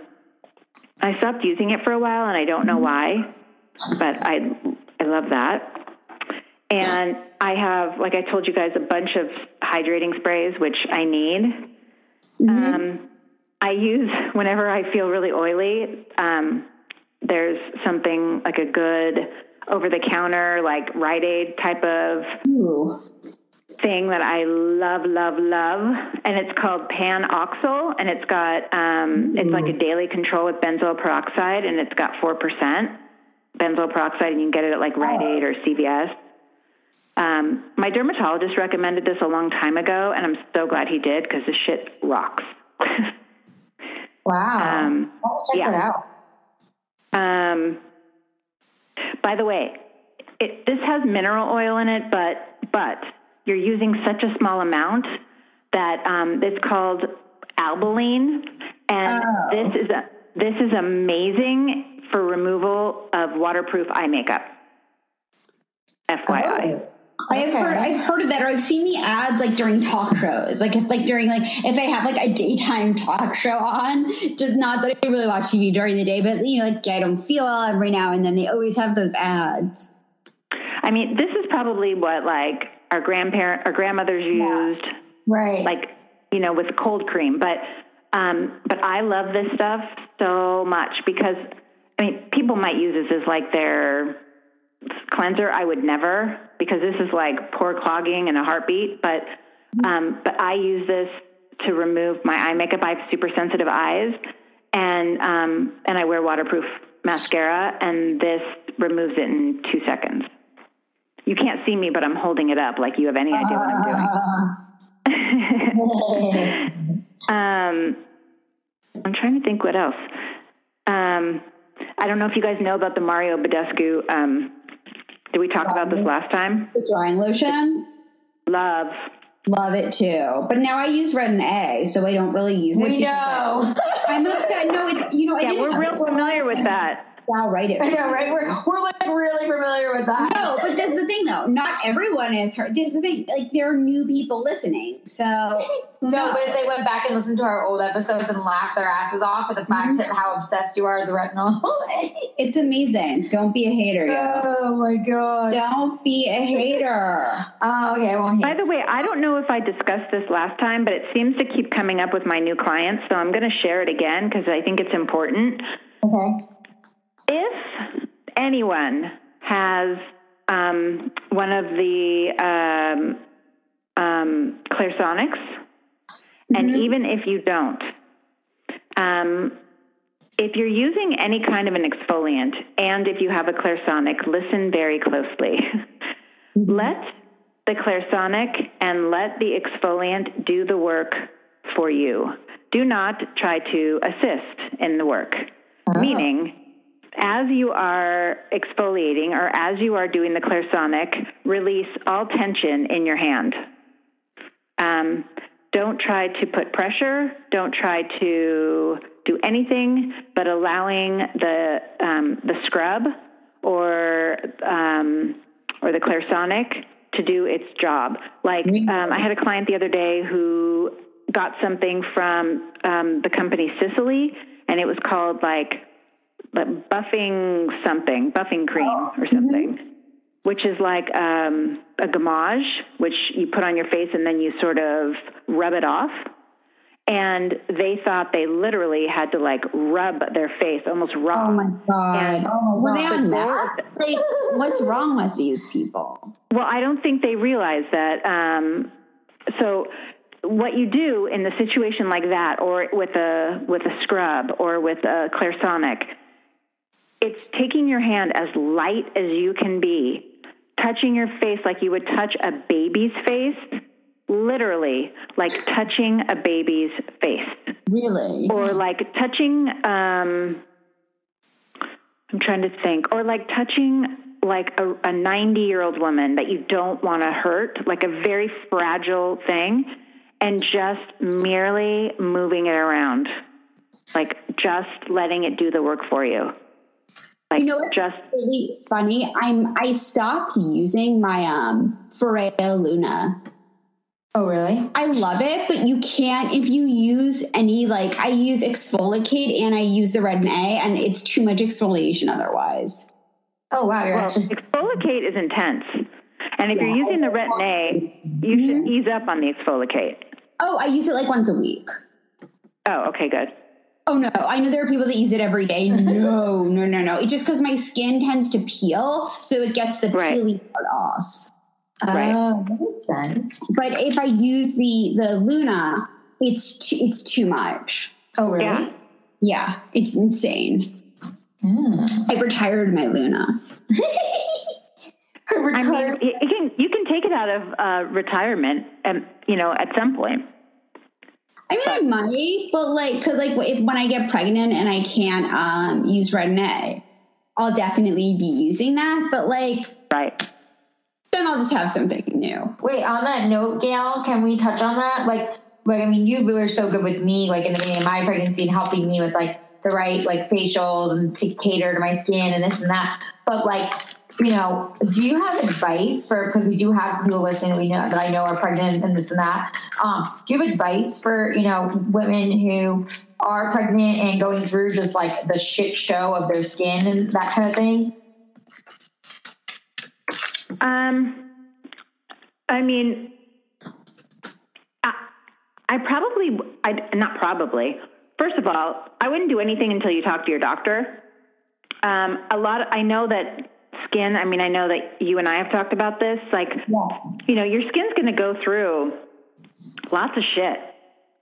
I stopped using it for a while, and I don't know why, but I I love that. And I have, like I told you guys, a bunch of hydrating sprays, which I need. Um, I use whenever I feel really oily. Um, there's something like a good over the counter, like Rite Aid type of
Ooh.
thing that I love, love, love, and it's called PanOxyl, and it's got um, it's like a daily control with benzoyl peroxide, and it's got four percent benzoyl peroxide, and you can get it at like Rite Aid or CVS. Um, my dermatologist recommended this a long time ago, and I'm so glad he did because this shit rocks.
Wow.
Um,
check
yeah.
that out.
Um, by the way, it, this has mineral oil in it, but but you're using such a small amount that um, it's called Albolene, and
Oh.
this is a this is amazing for removal of waterproof eye makeup. FYI.
I've
Okay.
heard I've heard of that, or I've seen the ads like during talk shows, like if like during like if they have like a daytime talk show on. Just not that I really watch TV during the day, but you know, like I don't feel well every now and then. They always have those ads.
I mean, this is probably what like our grandparent, our grandmothers
Yeah.
used.
Right.
like you know with cold cream but um but i love this stuff so much because i mean people might use this as like their cleanser i would never because this is like pore clogging and a heartbeat but um but i use this to remove my eye makeup i have super sensitive eyes and um and i wear waterproof mascara and this removes it in two seconds you can't see me but i'm holding it up like you have any idea what i'm doing Um, I'm trying to think what else. Um, I don't know if you guys know about the Mario Badescu. Um, did we talk about this um, last time?
The drying lotion.
Love,
Love it too. But now I use Retin-A, so I don't really use it.
We know.
I'm upset. No, it's you know. I
Yeah,
didn't
we're real familiar with that.
I'll write it.
I know, right? We're, we're like really familiar with that.
No, but this is the thing though. Not everyone is hurt. This is the thing. Like there are new people listening. So
No, but if they went back and listened to our old episodes and laughed their asses off at the fact
Mm-hmm.
that how obsessed you are with the retinol.
it's amazing. Don't be a hater, yo.
oh my god.
Don't be a hater.
Oh, okay, I won't
By the way, I don't know if I discussed this last time, but it seems to keep coming up with my new clients, so I'm going to share it again because I think it's important.
Okay.
Anyone has um, one of the um, um, clairsonics, and even if you don't, um, if you're using any kind of an exfoliant, and if you have a clairsonic, listen very closely. Let the clairsonic and let the exfoliant do the work for you. Do not try to assist in the work. Meaning, as you are exfoliating or as you are doing the clairsonic, release all tension in your hand. Um, don't try to put pressure. Don't try to do anything but allowing the um, the scrub or um, or the clairsonic to do its job. Like um, I had a client the other day who got something from um, the company Sisley, and it was called like like buffing something, buffing cream or something, which is like um, a gommage, which you put on your face and then you sort of rub it off. And they thought they literally had to like rub their face almost raw.
Oh my god.
And-
Were they on
God.
that? Like, what's wrong with these people?
Well, I don't think they realize that. Um, so, what you do in the situation like that, or with a with a scrub, or with a clairsonic, it's taking your hand as light as you can be, touching your face like you would touch a baby's face, literally like touching a baby's face.
Really?
or like touching um i'm trying to think or like touching like a 90 year old woman that you don't want to hurt like a very fragile thing and just merely moving it around. Like just letting it do the work for you like
You know what's
just
really funny? I'm I stopped using my um Foreo Luna.
Oh, really?
I love it, but you can't if you use any like I use exfoliate and I use the Retin-A and it's too much exfoliation otherwise.
Oh, wow. You're
well,
actually.
exfoliate is intense and if
Yeah.
you're using the retin-a you should ease up on the exfoliate
Oh, I use it like once a week.
oh okay good
Oh no, I know there are people that use it every day. No, no, no, no. It's just because my skin tends to peel, so it gets the
Right.
peely part off.
Right.
Oh, that makes sense.
But if I use the the Luna, it's too, it's too much.
Oh, really?
Yeah.
Yeah, it's insane.
Hmm.
I retired my Luna.
I mean, you you can you can take it out of uh, retirement, and you know, at some point.
I mean, I might, but like, cause like if, when I get pregnant and I can't um, use Retin-A, I'll definitely be using that. But like,
Right.
then I'll just have something new.
Wait, on that note, Gail, can we touch on that? Like, like I mean, you were so good with me, like in the beginning of my pregnancy, and helping me with like the right like facials and to cater to my skin and this and that. But like, you know, do you have advice for because we do have some people listening we know that I know are pregnant and this and that. Um, do you have advice for you know women who are pregnant and going through just like the shit show of their skin and that kind of thing?
Um, I mean, I, I probably, I not probably. First of all, I wouldn't do anything until you talk to your doctor. Um, a lot. Of, I know that skin. I mean, I know that you and I have talked about this. Like,
Yeah.
you know, your skin's going to go through lots of shit.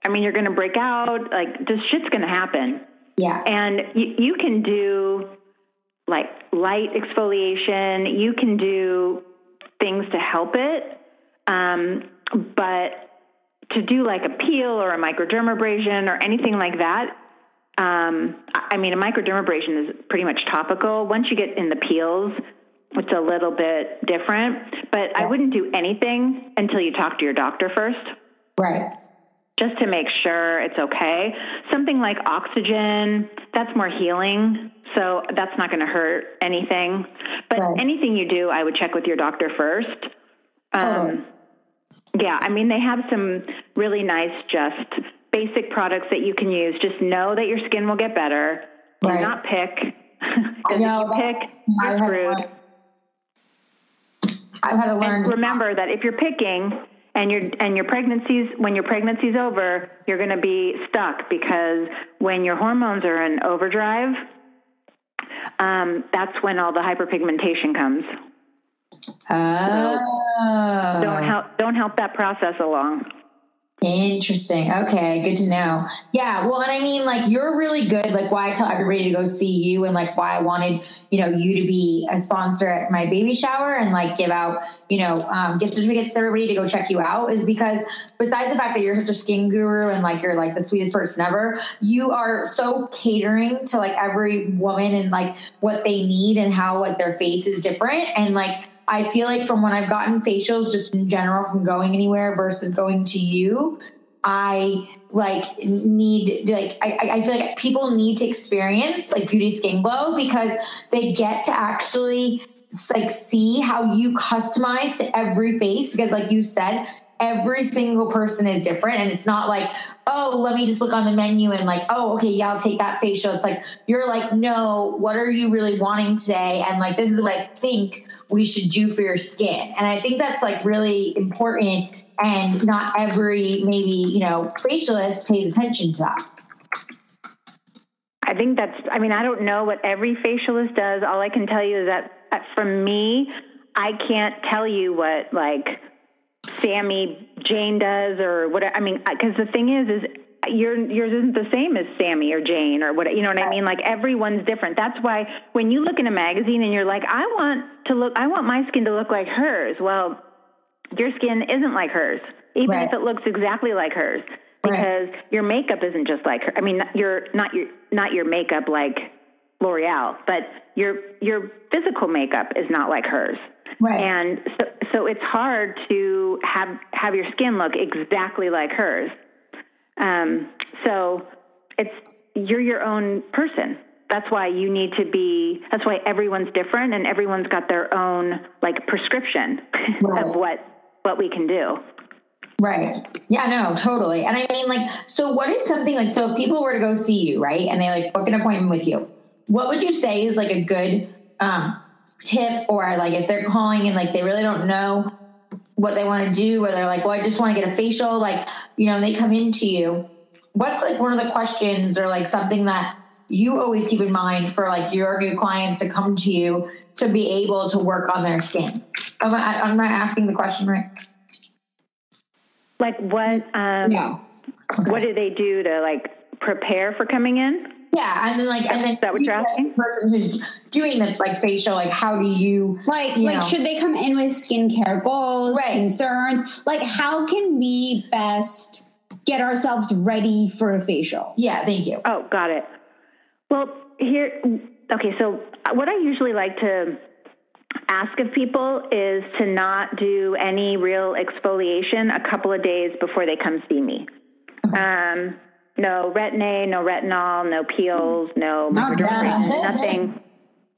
I mean, you're going to break out. Like, just shit's going to happen.
Yeah.
And you, you can do like light exfoliation, you can do things to help it. Um, but to do like a peel or a microdermabrasion or anything like that, um, I I mean, a microdermabrasion is pretty much topical. Once you get in the peels, it's a little bit different. But I wouldn't do anything until you talk to your doctor first
Right.
just to make sure it's okay. Something like oxygen, that's more healing, so that's not going to hurt anything. But
Right.
anything you do, I would check with your doctor first.
Totally.
Um, yeah, I mean, they have some really nice, just basic products that you can use. Just know that your skin will get better. Do not pick.
I know,
you pick, you're screwed.
I've had to learn.
And remember that if you're picking and your and your pregnancy's when your pregnancy's over, you're going to be stuck because when your hormones are in overdrive, um, that's when all the hyperpigmentation comes.
Oh.
Don't help don't help that process along.
Interesting. Okay, good to know. Yeah, well, and I mean, like, you're really good. Like, why I tell everybody to go see you, and like, why I wanted, you know, you to be a sponsor at my baby shower and like give out, you know, um, gift certificates to everybody to go check you out is because besides the fact that you're such a skin guru and like you're like the sweetest person ever, you are so catering to like every woman and like what they need and how like their face is different and like I feel like from when I've gotten facials just in general from going anywhere versus going to you, I like need like I, I feel like people need to experience like beauty skin glow because they get to actually like see how you customize to every face because like you said every single person is different and it's not like oh let me just look on the menu and like oh okay yeah i'll take that facial. It's like you're like no what are you really wanting today? And like this is what i think we should do for your skin and i think that's like really important and not every maybe you know facialist pays attention to that
I think that's, I mean, I don't know what every facialist does. All I can tell you is that uh, for me, I can't tell you what like Sammy Jane does or what, I mean, because the thing is, is your, yours isn't the same as Sammy or Jane or what, you know what I mean? Like everyone's different. That's why when you look in a magazine and you're like, I want to look, I want my skin to look like hers. Well, your skin isn't like hers, even
Right.
if it looks exactly like hers because your makeup isn't just like her. I mean, your not your not your makeup like L'Oreal, but your your physical makeup is not like hers.
Right.
And so so it's hard to have have your skin look exactly like hers. Um, so it's you're your own person. That's why you need to be. That's why everyone's different, and everyone's got their own like prescription
Right.
of what what we can do.
Right. Yeah, no, totally. And I mean, like, so what is something like, so if people were to go see you, right, and they like book an appointment with you, what would you say is like a good um, tip or like if they're calling and like they really don't know what they want to do, or they're like, well, I just want to get a facial, like, you know, and they come into you, what's like one of the questions or like something that you always keep in mind for like your new clients to come to you to be able to work on their skin? Am I, am I asking the question right?
Like what? Um,
Yes.
What do they do to like prepare for coming in?
Yeah, and then like, and then
Is that what you're asking?
the person who's doing this like facial, like, how do you?
Like,
You
like,
know.
should they come in with skincare goals,
Right.
concerns? Like, how can we best get ourselves ready for a facial?
Yeah, thank you.
Oh, got it. Well, here, okay, so what I usually like to ask of people is to not do any real exfoliation a couple of days before they come see me. Um, no retin-A, no retinol, no peels, no
Not
nothing.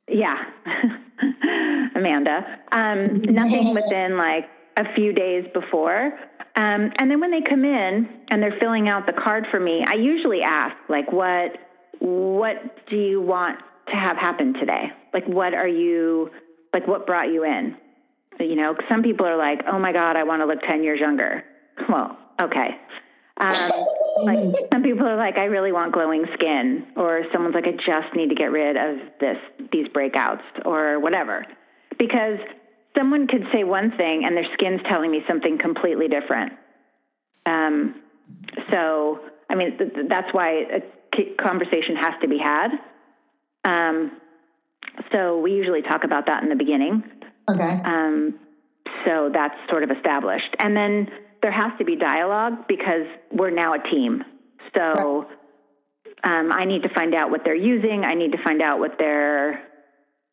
Yeah, Amanda. Um, nothing within like a few days before. Um, and then when they come in and they're filling out the card for me, I usually ask like, what what do you want to have happen today? Like, what are you like? What brought you in? You know, some people are like, oh my god, I want to look ten years younger. Well, okay. Um, like some people are like, I really want glowing skin, or someone's like, I just need to get rid of this these breakouts, or whatever. Because someone could say one thing and their skin's telling me something completely different. Um, so, I mean, th- th- that's why a conversation has to be had. Um, so we usually talk about that in the beginning.
Okay.
Um, so that's sort of established. And then there has to be dialogue because we're now a team. So um, I need to find out what they're using. I need to find out what they're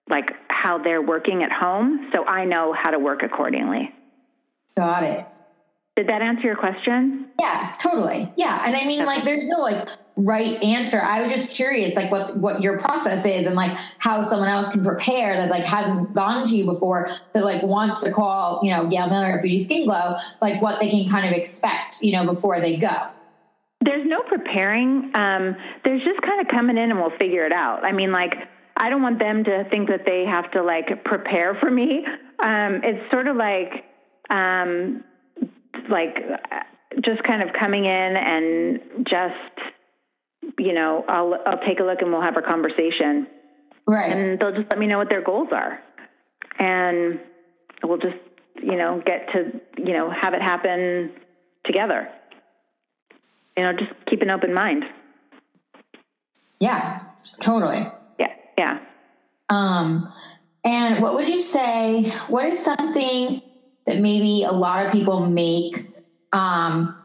like, how they're working at home, so I know how to work accordingly.
Got it.
Did that answer your question?
Yeah, totally. Yeah, and I mean, like, there's no like right answer. I was just curious, like, what what your process is, and like how someone else can prepare that like hasn't gone to you before, that like wants to call, you know, Gail Miller or Beauty Skin Glow, like what they can kind of expect, you know, before they go.
There's no preparing. Um, there's just kind of coming in and we'll figure it out. I mean, like, I don't want them to think that they have to like prepare for me. Um, it's sort of like, um, like just kind of coming in and just, you know, I'll I'll take a look and we'll have a conversation,
Right.
and they'll just let me know what their goals are, and we'll just, you know, get to, you know, have it happen together. You know, just keep an open mind.
yeah, totally.
Yeah, yeah.
Um, and what would you say? What is something that maybe a lot of people make? Um,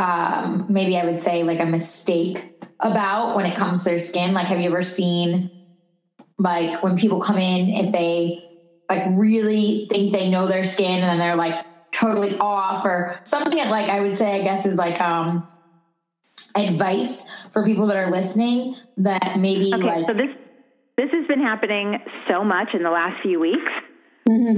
um, maybe I would say like a mistake about when it comes to their skin. Like, have you ever seen like when people come in if they like really think they know their skin and then they're like totally off or something that like I would say I guess is like um advice for people that are listening that maybe
Okay,
like
so this this has been happening so much in the last few weeks.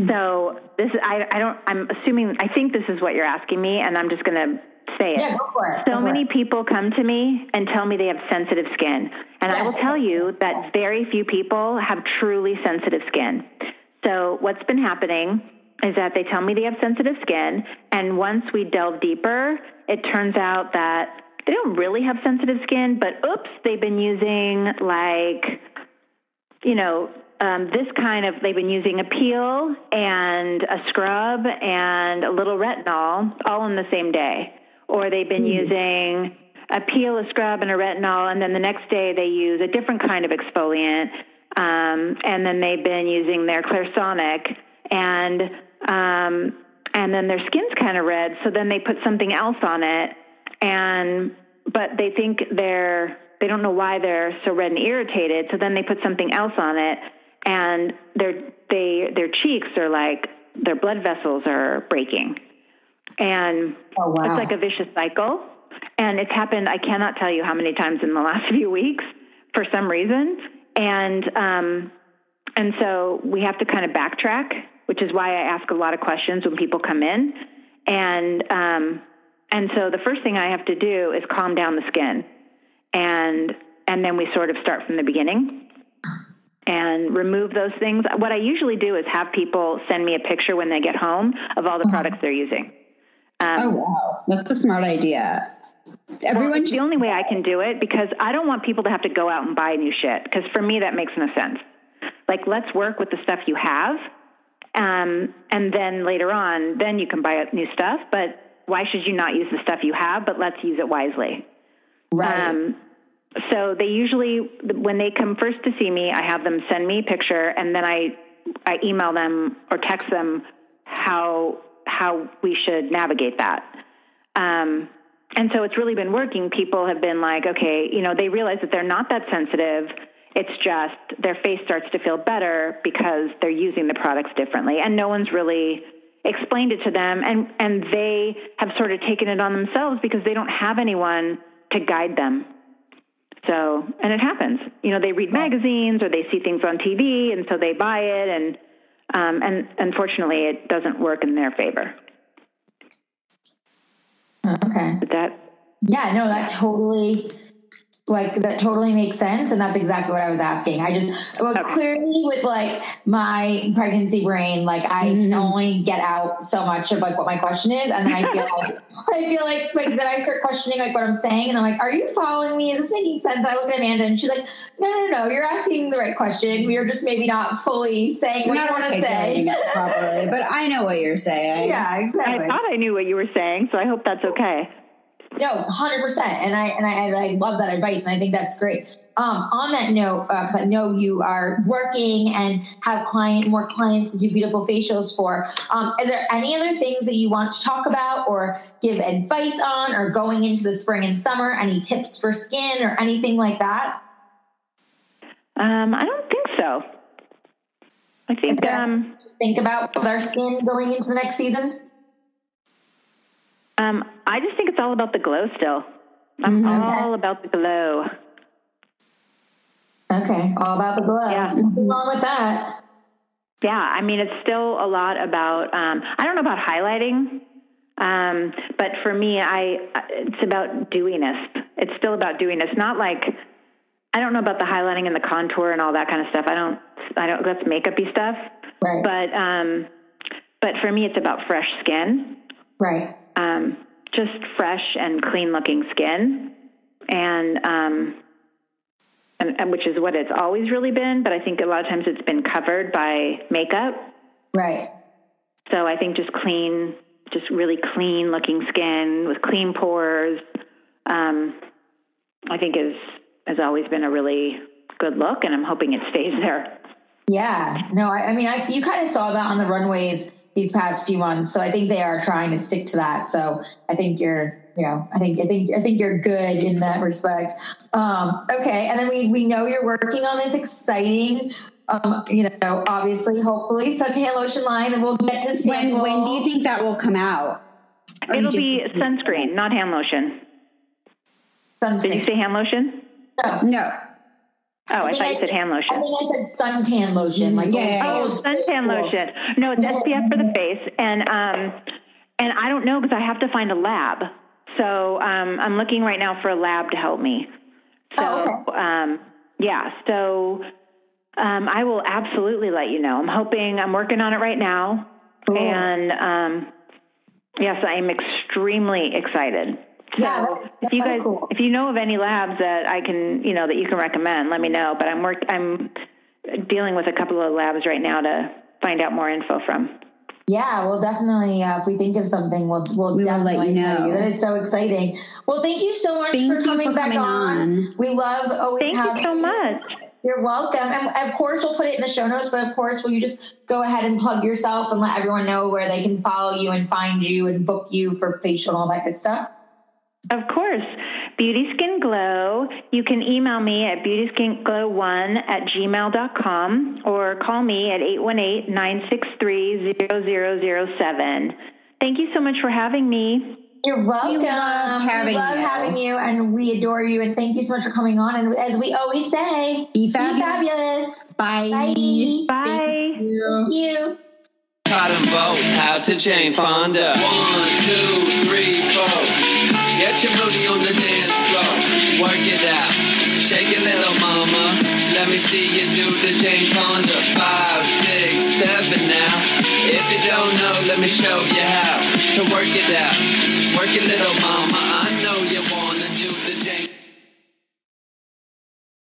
So this I I don't I'm assuming I think this is what you're asking me, and I'm just going to say it.
Yeah, go for it.
So
for
many
it.
people come to me and tell me they have sensitive skin. And I will tell you that very few people have truly sensitive skin. So what's been happening is that they tell me they have sensitive skin. And once we delve deeper, it turns out that they don't really have sensitive skin, but oops, they've been using like, you know, um, this kind of, they've been using a peel and a scrub and a little retinol all in the same day. Or they've been using a peel, a scrub, and a retinol, and then the next day they use a different kind of exfoliant. Um, and then they've been using their Clairsonic, and um, and then their skin's kind of red. So then they put something else on it, and but they think they're they don't know why they're so red and irritated. So then they put something else on it, and their they their cheeks are like their blood vessels are breaking, and
Oh, wow.
it's like a vicious cycle. And it's happened. I cannot tell you how many times in the last few weeks for some reason, and um, and so we have to kind of backtrack, which is why I ask a lot of questions when people come in, and um, and so the first thing I have to do is calm down the skin, and and then we sort of start from the beginning and remove those things. What I usually do is have people send me a picture when they get home of all the products they're using. Um,
Oh wow, that's a smart idea. Everyone
it's the only way I can do it because I don't want people to have to go out and buy new shit. Because for me, that makes no sense. Like, let's work with the stuff you have, um, and then later on, then you can buy new stuff. But why should you not use the stuff you have? But let's use it wisely.
right.
Um, so they usually, when they come first to see me, I have them send me a picture, and then I, I email them or text them how how we should navigate that. Um, and so it's really been working. People have been like, okay, you know, they realize that they're not that sensitive. It's just their face starts to feel better because they're using the products differently, and no one's really explained it to them, and and they have sort of taken it on themselves because they don't have anyone to guide them. So, and it happens. You know, they read magazines or they see things on TV, and so they buy it, and um, and unfortunately, it doesn't work in their favor.
okay.
That
Yeah, no, that totally like that totally makes sense and that's exactly what I was asking. I just well,
Okay.
clearly with like my pregnancy brain, like I can mm-hmm. only get out so much of like what my question is and then I feel like I feel like like then I start questioning like what I'm saying and I'm like, are you following me? Is this making sense? And I look at Amanda and she's like, no, no, no, you're asking the right question. You're just maybe not fully saying what
not
you want to say.
properly, but I know what you're saying.
Yeah, exactly.
I thought I knew what you were saying, so I hope that's okay.
No, hundred percent, and I and I, and I love that advice, and I think that's great. Um, on that note, because I know you are working and have client more clients to do beautiful facials for. Um, is there any other things that you want to talk about or give advice on, or going into the spring and summer? Any tips for skin or anything like that?
Um, I don't think so. I think um,
Think about with our skin going into the next season.
Um, I just think it's all about the glow still. I'm all about the glow.
Okay, all about the glow.
Yeah.
Nothing wrong with that.
Yeah, I mean, it's still a lot about. Um, I don't know about highlighting, um, but for me, I it's about dewiness. It's still about dewiness, not like I don't know about the highlighting and the contour and all that kind of stuff. I don't. I don't. That's makeupy stuff.
Right.
But um, but for me, it's about fresh skin.
right.
Um, just fresh and clean looking skin and, um, and and which is what it's always really been but i think a lot of times it's been covered by makeup
Right.
so i think just clean just really clean looking skin with clean pores um, i think is has always been a really good look and i'm hoping it stays there
Yeah. No, I, I mean, I, you kind of saw that on the runways these past few months. So I think they are trying to stick to that. So I think you're, you know, I think, I think, I think you're good in that respect. Um, okay. And then we, we know you're working on this exciting, um, you know, obviously, hopefully suntan lotion line that we'll get to
see.
When
when do you think that will come out? Or
it'll be sunscreen not hand lotion Sunscreen. did you
Sunscreen.
say hand lotion
No.
No.
Oh i,
think
thought you said hand lotion
I think I said suntan lotion. Like,
Yeah, yeah,
Oh,
old
suntan
school.
lotion. No, it's SPF for the face, and um, and I don't know because I have to find a lab. So um, I'm looking right now for a lab to help me. So
Oh,
um, yeah, so um, I will absolutely let you know. I'm hoping I'm working on it right now,
Cool.
and um, yes, I am extremely excited. So
Yeah, that-
if you guys,
cool.
if you know of any labs that I can, you know, that you can recommend, let me know. But I'm work, I'm dealing with a couple of labs right now to find out more info from.
Yeah, well, definitely. Uh, if we think of something, we'll we'll
We will let
definitely
you
tell
know.
you. That is so exciting. Well, thank you so much
Thank
for
you
coming
for
back
coming
on.
on.
We love always
Thank
having
you so much.
You're welcome. And of course, we'll put it in the show notes. But of course, will you just go ahead and plug yourself and let everyone know where they can follow you and find you and book you for facial and all that good stuff?
Of course. Beauty Skin Glow. You can email me at beautyskinglow1 at gmail.com or call me at 818 963 0007. Thank you so much for having me.
You're welcome.
love having
we love
you.
having you, and we adore you. And thank you so much for coming on. And as we always say,
Be
be
fabulous.
fabulous.
Bye.
Bye.
Bye.
Thank you.
Taught them both how to Jane Fonda. One, two, three, four. Get your booty on the dance floor. Work it out. Shake it, little mama. Let me see you do the Jane Fonda. Five, six, seven now. If you don't know, let me show you how to work it out. Work it, little mama. I know you want.